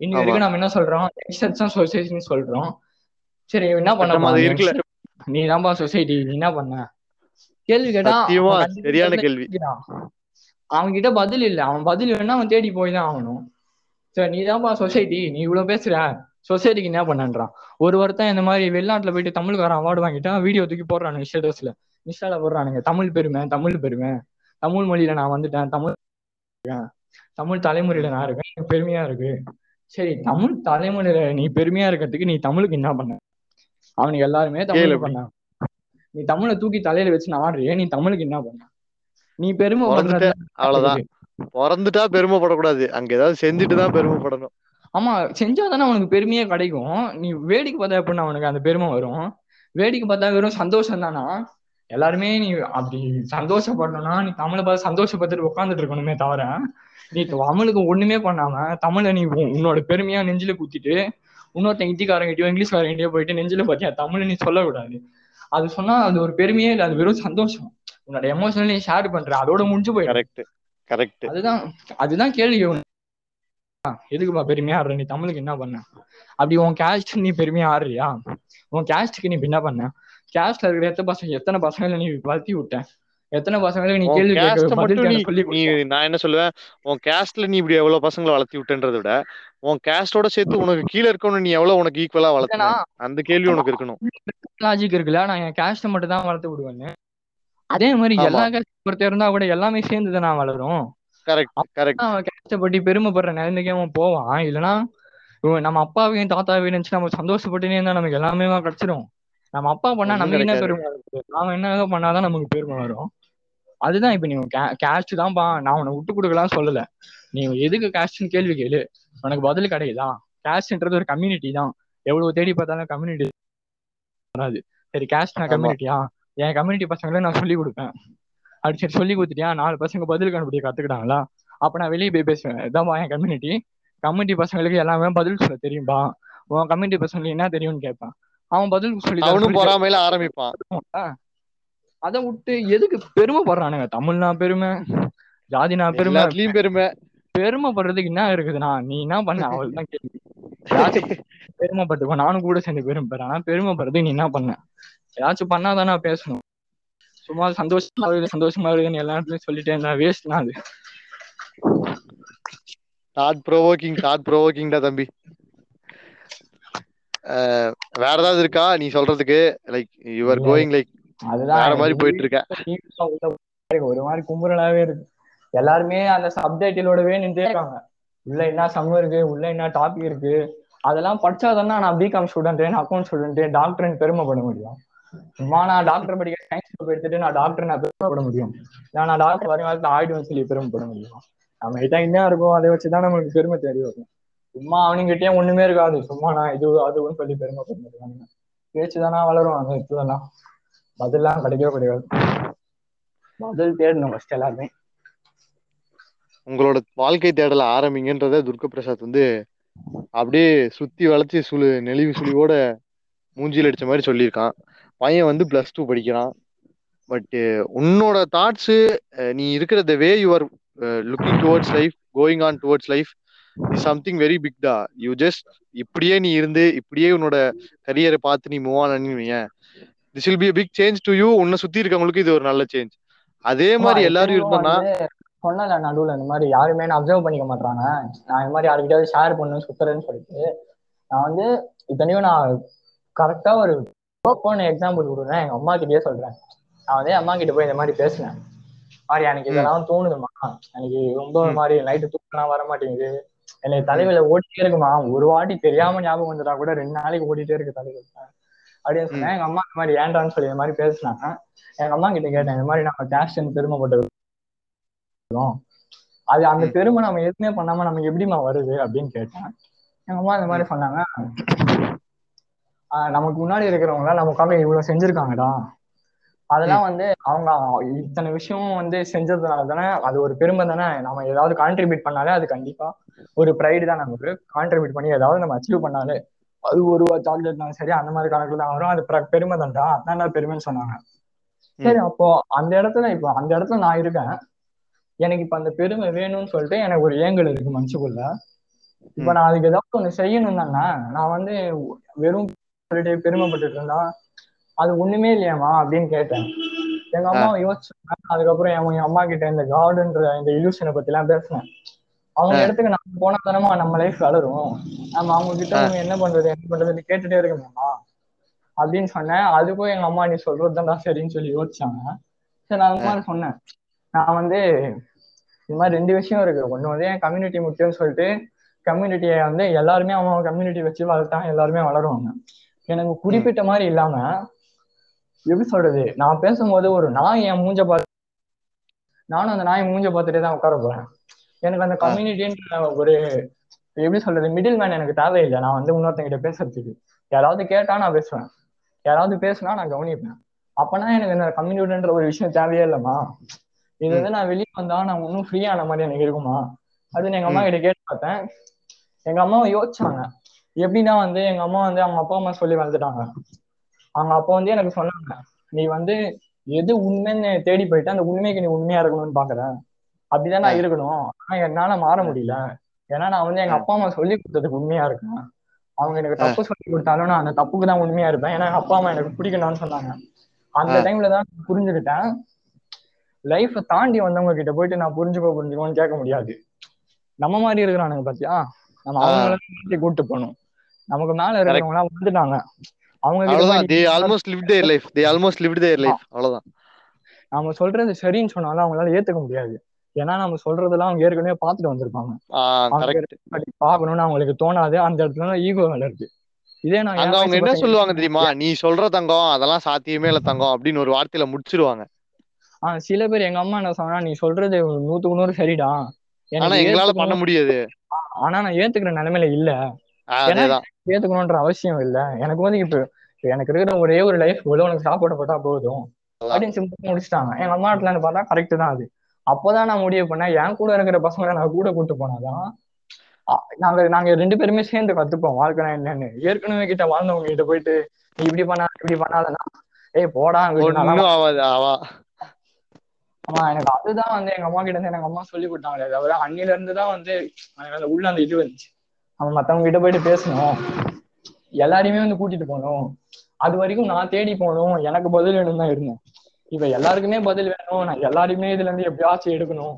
இன்னி ஆமா. வரைக்கும் நம்ம என்ன சொல்றோம்? யங்ஸ்டர்ஸ் தான் சொசைட்டின்னு சொல்றோம். சரி என்ன பண்ண இருக்குல்ல. நீ தான்பா சொசைட்டி நீ என்ன பண்ண? கேள்வி கேட்டா சரியான கேள்வி. அவன் கிட்ட பதில் இல்ல. அவன் பதில் வேணா அவன் தேடி போய் தான் ஆகணும். சரி நீ தான்ப்பா சொசைட்டி நீ இவ்வளவு பேசுற. சொசைட்டிக்கு என்ன பண்ணன்றான்? ஒரு ஒருத்தன் இந்த மாதிரி வெளிநாட்டுல போயிட்டு தமிழுக்காரன் அவார்டு வாங்கிட்டா வீடியோ தூக்கி போடுறானுங்க ஸ்டேட்டஸ்ல இன்ஸ்டால போடுறானுங்க. தமிழ் பெருமை தமிழ் பெருமை. தமிழ் மொழியில நான் வந்துட்டேன். தமிழ். தமிழ் தலைமுறையில நான் இருக்கேன். எனக்கு பெருமையா இருக்கு. சரி தமிழ் தலைமுறையில நீ பெருமையா இருக்கிறதுக்கு நீ தமிழுக்கு என்ன பண்ண? அவனுக்கு எல்லாருமே தமிழ். பண்ணாங்க நீ தமிழை தூக்கி தலையில வச்சு நான் ஆடுறியே நீ தமிழுக்கு என்ன பண்ண? நீ பெருமை அவ்வளவுதான். பிறந்துட்டா பெருமைப்படக்கூடாது. அங்க ஏதாவது செஞ்சுட்டு தான் பெருமைப்படணும். ஆமா செஞ்சாதானே அவனுக்கு பெருமையே கிடைக்கும். நீ வேடிக்கை பார்த்தா எப்படின்னா அவனுக்கு அந்த பெருமை வரும்? வேடிக்கை பார்த்தா வெறும் சந்தோஷம் தானா? எல்லாருமே நீ அப்படி சந்தோஷப்படணும்னா நீ தமிழை பார்த்து சந்தோஷப்பட்டுட்டு உட்காந்துட்டு இருக்கணுமே தவிர நீ தமிழுக்கு ஒண்ணுமே பண்ணாம தமிழை நீ உன்- உன்னோட பெருமையா நெஞ்சில குத்திட்டு இன்னொருத்தன் ஹிந்திக்காரங்கிட்டயோ இங்கிலீஷ்காரங்கிட்டயோ போயிட்டு நெஞ்சில பார்த்தியா தமிழ் நீ சொல்லக்கூடாது. அது சொன்னா அது ஒரு பெருமையே இல்லை அது வெறும் சந்தோஷம். உன்னோட எமோஷனல் நீ ஷேர் பண்ற அதோட முடிஞ்சு போயிடும். கரெக்ட் கரெக்ட் அதுதான் அதுதான் கேள்வி. எதுக்குப்பா பெருமையா ஆடுற? நீ தமிழுக்கு என்ன பண்ண? அப்படி உன் கேஸ்ட் நீ பெருமையா ஆடுறியா? உன் கேஸ்டுக்கு நீ என்ன பண்ண? கேஸ்ட்ல இருக்கிற எத்தனை பசங்க எத்தனை பசங்களை நீ வளர்த்தி விட்ட? எத்தனை பசங்களுக்கு நீ கேள்வி கேட்க நீ நான் என்ன சொல்லுவேன்? உன் கேஸ்ட்ல நீ இப்படி எவ்வளவு பசங்களை வளர்த்தி விட்டன்றதை விட உன் கேஸ்டோட சேர்த்து உனக்கு கீழ இருக்கவன நீ எவ்வளவு உனக்கு ஈக்குவலா வளர்த்தன அந்த கேள்வி உனக்கு இருக்கணும். லாஜிக் இருக்குல்ல நான் என் கேஸ்ட்டை மட்டும் தான் வளர்த்து விடுவேன்னு. அதே மாதிரி. எல்லா கேஸ்ட் ஒருத்தர் இருந்தா கூட எல்லாமே சேர்ந்து தான் வளரும் அவன் கஷ்டப்பட்டு பெருமைப்படுற நிலைமைக்கு அவன் போவான். இல்லைன்னா நம்ம அப்பாவையும் தாத்தாவையும் நினைச்சு நம்ம சந்தோஷப்பட்டுனே இருந்தா நமக்கு எல்லாமே கிடைச்சிரும். நம்ம அப்பா பண்ணா நமக்கு என்ன. பெருமை நாம என்ன பண்ணாதான் நமக்கு பெருமை வரும். அதுதான் இப்ப நீ கேஸ்ட் தான்ப்பா நான் உன்னை விட்டு கொடுக்கலாம் சொல்லல. நீ எதுக்கு கேஸ்ட்னு கேள்வி கேளு. உனக்கு பதில் கிடைக்குதா? கேஸ்ட்ன்றது ஒரு கம்யூனிட்டி தான். எவ்வளவு தேடி பார்த்தாலும் கம்யூனிட்டி வராது. சரி கேஸ்ட் நான். கம்யூனிட்டியா என் கம்யூனிட்டி பசங்களை நான் சொல்லி கொடுப்பேன். அப்படி சரி சொல்லி கொடுத்துட்டியா? நாலு பசங்க பதில் கண்டுபிடிக்க கத்துக்கிட்டாங்களா? அப்ப நான் வெளியே போய் பேசுவேன். இதான்பா என் கம்யூனிட்டி கம்யூனிட்டி பசங்களுக்கு எல்லாமே பதில் சொல்ல தெரியும்பா? உன் கம்யூனிட்டி பசங்களுக்கு என்ன தெரியும்னு கேட்பான். அவன் பதில் சொல்லி அவனும் பொறாமையில ஆரம்பிப்பான். அதை விட்டு எதுக்கு பெருமைப்படுறானுங்க தமிழ்னா பெருமை ஜாதினா பெருமை. எல்லாத்துலயும் பெருமை. பெருமைப்படுறதுக்கு என்ன இருக்குதுண்ணா? நீ என்ன பண்ண? அவள் தான் கேள்வி பெருமைப்பட்டுக்கோ நானும் கூட சேர்ந்து பெருமைப்படுறேன். பெருமைப்படுறதுக்கு நீ என்ன பண்ண? ஏதாச்சும் பண்ணாதானே பேசணும். சும்மா சந்தோஷமா இருக்குது சந்தோஷமா இருக்குதுன்னு எல்லா இடத்துலயும் சொல்லிட்டே இருந்தா வேஸ்ட்னா அது. தாட் ப்ரோவோக்கிங் தாட் ப்ரோவோக்கிங் தான் தம்பி. அஹ் வேற ஏதாவது இருக்கா? நீ சொல்றதுக்கு லைக் யுவர். கோயிங் லைக் அதுதான். வேற மாதிரி போயிட்டு இருக்க இருக்கு. ஒரு மாதிரி கும்புறலாவே இருக்கு. எல்லாருமே அந்த சப்டைட்டிலோடவே நின்றுட்டே இருக்காங்க. உள்ள என்ன சம் இருக்கு உள்ள என்ன டாபிக் இருக்கு? அதெல்லாம் படிச்சாதானே நான் பிகாம் ஸ்டூடெண்ட் அக்கௌண்ட் ஸ்டூடெண்ட் டாக்டர்னு பெருமைப்பட முடியும். சும்மா நான் டாக்டர் படிக்க சயின்ஸ் குரூப் எடுத்துட்டு நான் டாக்டர் நான் பெருமைப்பட முடியும். இல்ல நான் டாக்டர் வருங்காலத்துல ஆயிடுவேன் சொல்லி பெருமைப்பட முடியும். நம்ம கிட்ட என்ன இருக்கும் அதை வச்சுதான் நமக்கு பெருமை தெரிய வரும். சும்மா அவனுங்கிட்டே ஒண்ணுமே இருக்காது. சும்மா நான் இது அதுவும் சொல்லி பெருமைப்பட முடியும். பேச்சுதானா வளரும் அந்த இதுதானா பதிலாம் கிடைக்கவே கிடையாது. பதில் தேடணும் ஃபர்ஸ்ட் எல்லாருமே உங்களோட வாழ்க்கை தேடல ஆரம்பிங்கன்றத துர்க பிரசாத் வந்து அப்படியே சுத்தி வளைச்சு சுழு நெளிவு சுழிவோட மூஞ்சியில் அடிச்ச மாதிரி சொல்லியிருக்கான். பையன் வந்து பிளஸ் டூ படிக்கிறான். பட் உன்னோட தாட்ஸ் நீ இருக்கிற the way you are looking towards life going on towards life is something very big டா. யூ ஜஸ்ட் இப்படியே நீ இருந்து இப்படியே உன்னோட கரியரை பார்த்து நீ மூவ் ஆன் வையேன். This will be big change to you உன்னை சுத்தி இருக்கவங்களுக்கு இது ஒரு நல்ல சேஞ்ச் அதே மாதிரி எல்லாரும் இருந்தோம்னா சொன்னல நடுவுல இந்த மாதிரி யாருமே அப்சர்வ் பண்ணிக்க மாட்டாங்க நான் இந்த மாதிரி யாருக்கிட்டாவது ஷேர் பண்ணு சுத்துறேன்னு சொல்லிட்டு. நான் வந்து இத்தனையும் நான் கரெக்டா ஒரு போன எக்ஸாம்பிள் கொடுக்குறேன். எங்க அம்மா கிட்டயே சொல்றேன். நான் வந்து அம்மா கிட்ட போய் இந்த மாதிரி பேசினேன். மாதிரி எனக்கு இதெல்லாம் தோணுதுமா எனக்கு ரொம்ப மாதிரி நைட்டு தூக்கலாம் வர மாட்டேங்குது. எனக்கு தலைவில ஓடிட்டே இருக்குமா? ஒரு வாட்டி தெரியாம ஞாபகம் வந்துட்டா கூட ரெண்டு நாளைக்கு ஓடிட்டே இருக்கு தலைவில அப்படின்னு சொன்னேன். எங்க அம்மா இந்த மாதிரி ஏன்டான்னு சொல்லி இந்த மாதிரி பேசினாங்க எங்க அம்மா கிட்ட கேட்டேன் இந்த மாதிரி நம்ம கேஸ்டன் பெருமைப்பட்டு அது அந்த பெருமை நம்ம எதுவுமே பண்ணாம நமக்கு எப்படிமா வருது? அப்படின்னு கேட்டேன். எங்க அம்மா இந்த மாதிரி சொன்னாங்க. நமக்கு முன்னாடி இருக்கிறவங்க நமக்காக இவ்வளவு செஞ்சிருக்காங்கடா. அதெல்லாம் வந்து அவங்க இத்தனை விஷயம் வந்து செஞ்சதுனால தானே அது ஒரு பெருமை தானே. நம்ம ஏதாவது கான்ட்ரிபியூட் பண்ணாலே அது கண்டிப்பா ஒரு ப்ரைடு தான் நமக்கு. கான்ட்ரிபியூட் பண்ணி ஏதாவது நம்ம அச்சீவ் பண்ணாலே அது ஒரு சாக்லேட்னாலும் சரி அந்த மாதிரி கணக்குல தான் வரும். அது பிர- பெருமை தான்டா. அதான் பெருமைன்னு சொன்னாங்க. சரி அப்போ அந்த இடத்துல இப்போ அந்த இடத்துல நான் இருக்கேன். எனக்கு இப்ப அந்த பெருமை வேணும்னு சொல்லிட்டு எனக்கு ஒரு ஏங்கல் இருக்கு மனசுக்குள்ள. இப்ப நான் அதுக்கு ஏதாவது ஒண்ணு செய்யணும் தானே. நான் வந்து வெறும் சொல்லிட்டு பெருமைப்பட்டுட்டு இருந்தா அது ஒண்ணுமே இல்லையாமா அப்படின்னு கேட்டேன். எங்க அம்மா யோசிச்சாங்க. அதுக்கப்புறம் என் அம்மா கிட்ட இந்த கார்டுன்ற இந்த இலூஷனை பத்தி எல்லாம் பேசினேன். அவங்க. இடத்துக்கு நம்ம போனா தானமா நம்ம லைஃப் வளரும். நம்ம அவங்க கிட்ட. அவங்க என்ன பண்றது என்ன பண்றதுன்னு கேட்டுட்டே இருக்கணுமா அப்படின்னு சொன்னேன். அதுக்கும் எங்க அம்மா நீ சொல்றதுதான்டா சரின்னு சொல்லி யோசிச்சாங்க. சரி நான் அந்த மாதிரி சொன்னேன். நான் வந்து இது மாதிரி ரெண்டு விஷயம் இருக்கு. ஒண்ணு வந்து என் கம்யூனிட்டி முக்கியம்னு சொல்லிட்டு கம்யூனிட்டியை வந்து எல்லாருமே அவங்க கம்யூனிட்டி வச்சு வளர்த்தா எல்லாருமே வளருவாங்க. எனக்கு குறிப்பிட்ட மாதிரி இல்லாம எப்படி சொல்றது? நான் பேசும்போது ஒரு நாய் என் மூஞ்ச பார்த்து நானும் அந்த நாய் மூஞ்ச பார்த்துட்டே தான் உட்கார போறேன். எனக்கு அந்த கம்யூனிட்டின்ற ஒரு எப்படி சொல்றது மிடில் மேன் எனக்கு தேவையில்லை. நான் வந்து இன்னொருத்தங்கிட்ட பேசுறதுக்கு. யாராவது கேட்டா நான் பேசுவேன். யாராவது பேசுனா நான் கவனிப்பேன். அப்பனா எனக்கு இந்த கம்யூனிட்டின்ற ஒரு விஷயம் தேவையே இல்லைம்மா. இது வந்து நான் வெளியே வந்தா நான் இன்னும் ஃப்ரீயான மாதிரி எனக்கு இருக்குமா? அப்படின்னு எங்க அம்மா கிட்ட கேட்டு பார்த்தேன். எங்க அம்மா யோசிச்சாங்க. எப்படின்னா வந்து எங்க அம்மா வந்து அவங்க அப்பா அம்மா சொல்லி வளர்த்துட்டாங்க அவங்க அப்பா வந்து எனக்கு சொன்னாங்க நீ வந்து எது உண்மைன்னு தேடி போயிட்டு அந்த உண்மைக்கு நீ உண்மையா இருக்கணும்னு பாக்குற. அப்படிதான் நான் இருக்கணும். ஆனா என்னால மாற முடியல. ஏன்னா நான் வந்து எங்க அப்பா அம்மா சொல்லி கொடுத்ததுக்கு உண்மையா இருக்கேன் அவங்க எனக்கு தப்பு சொல்லி கொடுத்தாலும் நான் அந்த தப்புக்கு தான் உண்மையா இருப்பேன். ஏன்னா எங்க அப்பா அம்மா எனக்கு பிடிக்கணும்னு சொன்னாங்க. அந்த டைம்ல தான் நான் புரிஞ்சுக்கிட்டேன். லைஃப தாண்டி வந்தவங்க கிட்ட போயிட்டு நான் புரிஞ்சுக்கோ புரிஞ்சுக்கோன்னு கேட்க முடியாது. நம்ம மாதிரி இருக்கிறானுங்க பாத்தியா? நம்ம அவங்கள கூட்டு போகணும். நமக்கு மேல இருக்கிறவங்க வந்துட்டாங்க. அவங்க they almost live their life they almost live their life அவ்வளவுதான். நாம சொல்றது சரின்னு சொன்னாலும் அவங்களால ஏத்துக்க முடியாது. ஏன்னா நம்ம சொல்றதெல்லாம் அவங்க ஏற்கனவே பார்த்துட்டு வந்திருப்பாங்க. பார்க்கணும்னு அவங்களுக்கு தோணாது. அந்த இடத்துல ஈகோ வளருது இதே நான் அவங்க என்ன சொல்லுவாங்க தெரியுமா? நீ சொல்ற தங்கம் அதெல்லாம் சாத்தியமே இல்ல தங்கம் அப்படின்னு ஒரு வார்த்தையில முடிச்சிருவாங்க. ஆஹ் சில பேர் எங்க அம்மா என்ன சொன்னா நீ சொல்றது நூத்துக்கு நூறு சரிடா. ஆனா எங்களால பண்ண முடியாது. ஆனா நான் ஏத்துக்கிற நிலைமையில இல்ல. ஏத்துக்கணும்ன்ற அவசியம் இல்ல. எனக்கு வந்து இப்ப எனக்கு இருக்கிற ஒரே ஒரு லைஃப் இவ்வளவு உனக்கு சாப்பாடு போட்டா போதும். அப்படின்னு சிம்பிள் முடிச்சிட்டாங்க. எங்க அம்மா இருந்து பார்த்தா கரெக்ட் தான் அது. அப்போதான் நான் முடிவு பண்ணேன். என் கூட இருக்கிற பசங்களை நான் கூட கூட்டு போனாதான் நாங்க நாங்க ரெண்டு பேருமே சேர்ந்து கத்துப்போம். வாழ்க்கைனா என்னன்னு. ஏற்கனவே கிட்ட வாழ்ந்தவங்க கிட்ட போயிட்டு நீ இப்படி பண்ணா இப்படி பண்ணாதனா ஏய் போடா ஆமா எனக்கு அதுதான் வந்து எங்க அம்மா கிட்ட இருந்து எனக்கு அம்மா சொல்லி கொடுத்தாங்களே தவிர அன்னில இருந்து தான் வந்து எனக்கு அந்த உள்ள அந்த இது வந்துச்சு. நம்ம மத்தவங்க கிட்ட போயிட்டு பேசணும். எல்லாரையுமே வந்து கூட்டிட்டு போகணும். அது வரைக்கும் நான் தேடி போகணும். எனக்கு பதில் வேணும் தான் இருந்தேன். இப்ப எல்லாருக்குமே பதில் வேணும். நான் எல்லாரையுமே இதுல இருந்து எப்படியாச்சும் எடுக்கணும்.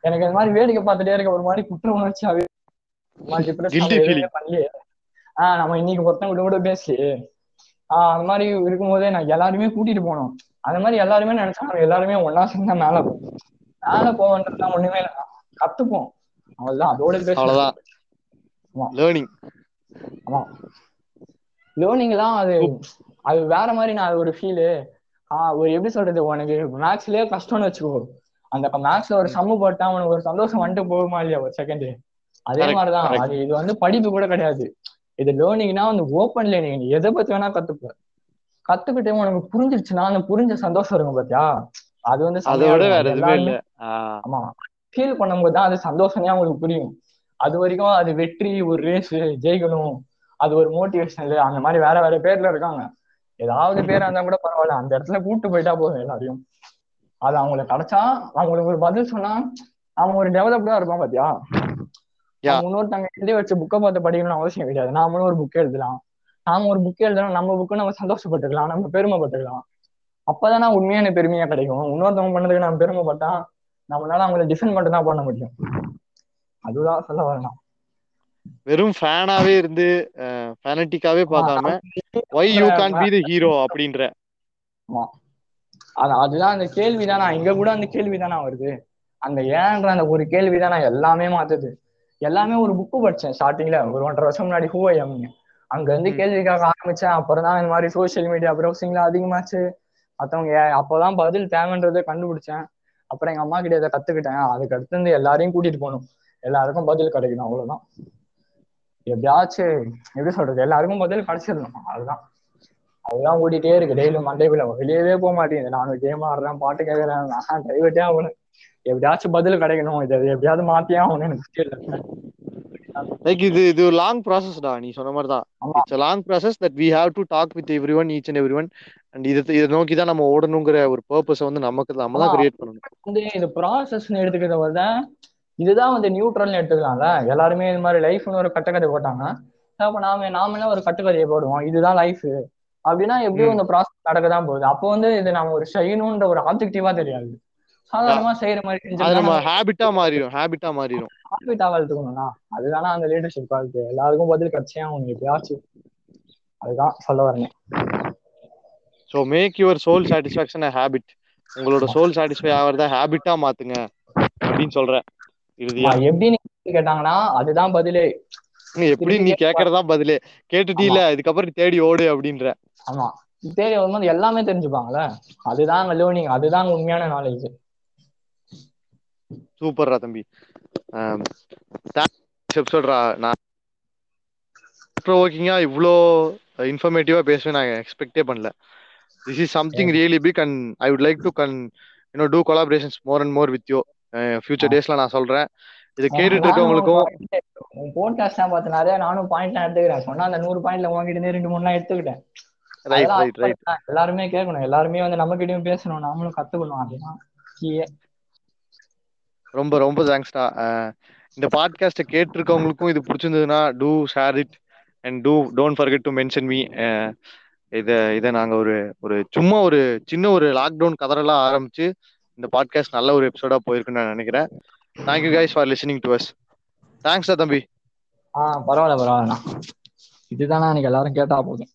எனக்கு இந்த மாதிரி வேடிக்கை பார்த்துட்டே இருக்க ஒரு மாதிரி குற்ற உணர்ச்சியாவே. பண்ணலையே. ஆஹ் நம்ம இன்னைக்கு ஒருத்தவங்க கூட கூட பேசலையே. ஆஹ் அந்த மாதிரி இருக்கும்போதே நான் எல்லாருமே கூட்டிட்டு போனோம். அந்த மாதிரி எல்லாருமே நினைச்சாங்க. எல்லாருமே ஒன்னா சேர்ந்தா மேல மேல போவன்றதுலாம் ஒண்ணுமே இல்லை. கத்துப்போம். அவ்வளவுதான். அதோட பேச ஆமா. லேர்னிங் ஆமா. லேர்னிங் தான் அது. அது வேற மாதிரி நான் அது ஒரு ஃபீலு ஆஹ் ஒரு எப்படி சொல்றது? உனக்கு மேக்ஸ்லயே கஷ்டம்னு வச்சுக்கோ. அந்த மேக்ஸ்ல ஒரு சம்மு போட்டா உனக்கு ஒரு சந்தோஷம் வந்துட்டு போகுமா இல்லையா ஒரு செகண்ட் அதே மாதிரிதான். அது இது வந்து படிப்பு கூட கிடையாது. இது லேர்னிங்னா வந்து ஓப்பன் லேர்னிங் நீ எதை பத்தி வேணா கத்துப்ப கத்துக்கிட்டு உனக்கு புரிஞ்சிருச்சுன்னா அந்த புரிஞ்ச சந்தோஷம் இருக்கும் பாத்தியா? அது வந்து அதை செமையா விட இருக்கும். வேற அது எதுவுமே எல்லாருமே இல்ல ஆஹ் ஆமா. ஃபீல் பண்ணும்போது தான் அது சந்தோஷமே அவங்களுக்கு புரியும். அது வரைக்கும் அது வெற்றி ஒரு ரேஸ் ஜெயிக்கணும். அது ஒரு மோட்டிவேஷனல் அந்த மாதிரி வேற வேற பேர்ல இருக்காங்க. ஏதாவது பேர் இருந்தா கூட பரவாயில்ல. அந்த இடத்துல கூட்டு போயிட்டா போதும் எல்லாரையும். அது அவங்களுக்கு கிடைச்சா அவங்களுக்கு ஒரு பதில் சொன்னா அவங்க ஒரு டெவலப்டா இருப்பான் பாத்தியா? இன்னொருத்தவங்க எழுதி வச்ச புக்கை பார்த்து படிக்கணும்னு அவசியம் கிடையாது. நாமளும் ஒரு புக் எழுதலாம். நாம ஒரு புக் எழுதலாம் நம்ம புக்கு நம்ம சந்தோஷப்பட்டுக்கலாம். நம்ம பெருமைப்பட்டுக்கலாம். அப்பதானே உண்மையான பெருமையா கிடைக்கும். இன்னொருத்தவங்க பண்ணதுக்கு நம்ம பெருமைப்பட்டா நம்மளால அவங்கள டிஃபெண்ட் மட்டும் தான் பண்ண முடியும். அதுதான் சொல்ல வரணும். வெறும் ஃபேனாவே இருந்து ஃபேனட்டிக்காவே பார்க்காம why you can't be the hero அப்படின்ற. அது அதுதான் அந்த கேள்விதான். நான் இங்க கூட அந்த கேள்விதானா வருது. அந்த ஏன்ற அந்த ஒரு கேள்விதான் நான் எல்லாமே மாத்துது. எல்லாமே ஒரு புக்கு படிச்சேன் ஸ்டார்டிங்ல ஒரு ஒன்றரை வருஷம் முன்னாடி ஹூ ஐஎம்னு அங்க இருந்து. கேள்விக்காக ஆரம்பிச்சேன். அப்புறம் தான் இந்த மாதிரி சோஷியல் மீடியா ப்ரௌசிங்ல அதிகமாச்சு. மத்தவங்க அப்பதான் பதில் தேவைன்றதை கண்டுபிடிச்சேன். அப்புறம் எங்க அம்மா கிட்ட இதை கத்துக்கிட்டேன். அதுக்கு அடுத்து இருந்து எல்லாரையும் கூட்டிட்டு போகணும். எல்லாருக்கும் பதில் கிடைக்கணும் அவ்வளவுதான். எப்படியாச்சும் எப்படி சொல்றது எல்லாருக்கும் பதில் கிடைச்சிடணும் அதுதான் அதுதான் ஓடிட்டே இருக்கு டெய்லி மண்டேபிள் வெளியவே போக மாட்டேங்குது. நானும் கேம் ஆடுறேன் பாட்டு கேட்கறேன் நான் டைவர்ட்டே ஆகணும். எப்படியாச்சும் பதில் கிடைக்கணும். இதை எப்படியாவது மாத்தியே ஆகணும் எனக்கு தெரியல லைக் இது இது லாங் ப்ராசஸ்டா நீ சொன்ன மாதிரி தான். It's long process that we have to talk with everyone each and every one and இதை இதை நோக்கி தான் நம்ம ஓடணுங்கிற ஒரு பர்பஸை வந்து நமக்கு நம்ம தான். கிரியேட் பண்ணணும். வந்து இது ப்ராசஸ்னு எடுத்துக்கிறத விட இதுதான் வந்து நியூட்ரல்னு எடுத்துக்கலாம்ல? எல்லாருமே இது மாதிரி லைஃப்னு ஒரு கட்டுக்கதை போட்டாங்க அப்ப நாம நாமளே ஒரு கட்டுக்கதையை போடுவோம்? இதுதான் லைஃப் அப்படின்னா எப்படியும். இந்த ப்ராசஸ் நடக்க தான் போகுது. அப்போ வந்து இது நம்ம ஒரு செய்யணும்ன்ற ஒரு ஆப்ஜெக்டிவா தெரியாது. சாதாரணமா செய்யற மாதிரி நம்ம செஞ்சோம்னா ஹேபிட்டா மாறிடும் ஹேபிட்டா மாறிடும் ஹாபிட்டா வளர்த்துக்கணும்னா அதுதானே அந்த லீடர்ஷிப் குவாலிட்டி எல்லாருக்கும் பதில் கிடைச்சே அவங்க எப்பயாச்சும் அதுதான் சொல்ல வரேன் so make your soul satisfaction habit உங்களோட சோல் சாட்டிஸ்ஃபை ஆகிறத ஹேபிட்டா மாத்துங்க. அப்படின்னு சொல்றேன். எப்படின்னு கேட்டாங்கன்னா அதுதான் பதிலே. எப்படி நீ கேக்குறதா பதிலே? கேட்டுட்டீல இதுக்கப்புறம் தேடி ஓடு அப்படின்ற. ஆமா. தேடி வரும்போது எல்லாமே தெரிஞ்சுப்பாங்கல்ல? அதுதான் லேர்னிங் அதுதான் உண்மையான நாலேஜ் சூப்பர்ரா தம்பி. எபிசோட்ரா நான் ப்ரோவோக்கிங்கா இவ்வளோ இன்ஃபர்மேட்டிவா பேசுவேன். நான் எக்ஸ்பெக்டே பண்ணல. This is something really big and I would like to can you know do collaborations more and more with you future டேஸ்ல நான் சொல்றேன். இதை கேட்டுட்டு இருக்கவங்களுக்கும் உன் போட்காஸ்ட்லாம் பார்த்து நிறைய நானும் பாயிண்ட்லாம் எடுத்துக்கிறேன். சொன்னா அந்த நூறு பாயிண்ட்ல உங்ககிட்ட இருந்து ரெண்டு மூணுலாம் எடுத்துக்கிட்டேன். ரைட் ரைட் ரைட் எல்லாருமே கேட்கணும். எல்லாருமே வந்து நம்ம கிட்டயும் பேசணும். நாமளும் கத்துக்கணும். கீயே ரொம்ப ரொம்ப தேங்க்ஸ்டா இந்த பாட்காஸ்ட்டை கேட்டிருக்கவங்களுக்கும் இது பிடிச்சிருந்ததுன்னா do share it and do don't forget to mention me இதை இதை நாங்கள் ஒரு ஒரு சும்மா ஒரு சின்ன ஒரு லாக்டவுன் கதறெல்லாம் ஆரம்பிச்சு இந்த பாட்காஸ்ட் நல்ல ஒரு எபிசோடா போயிருக்குன்னு நான் நினைக்கிறேன். Thank you guys for listening to us thanks தம்பி. ஆ பரவாயில்ல பரவாயில்ல. இதுதானே எனக்கு எல்லாரும் கேட்டா போதும்.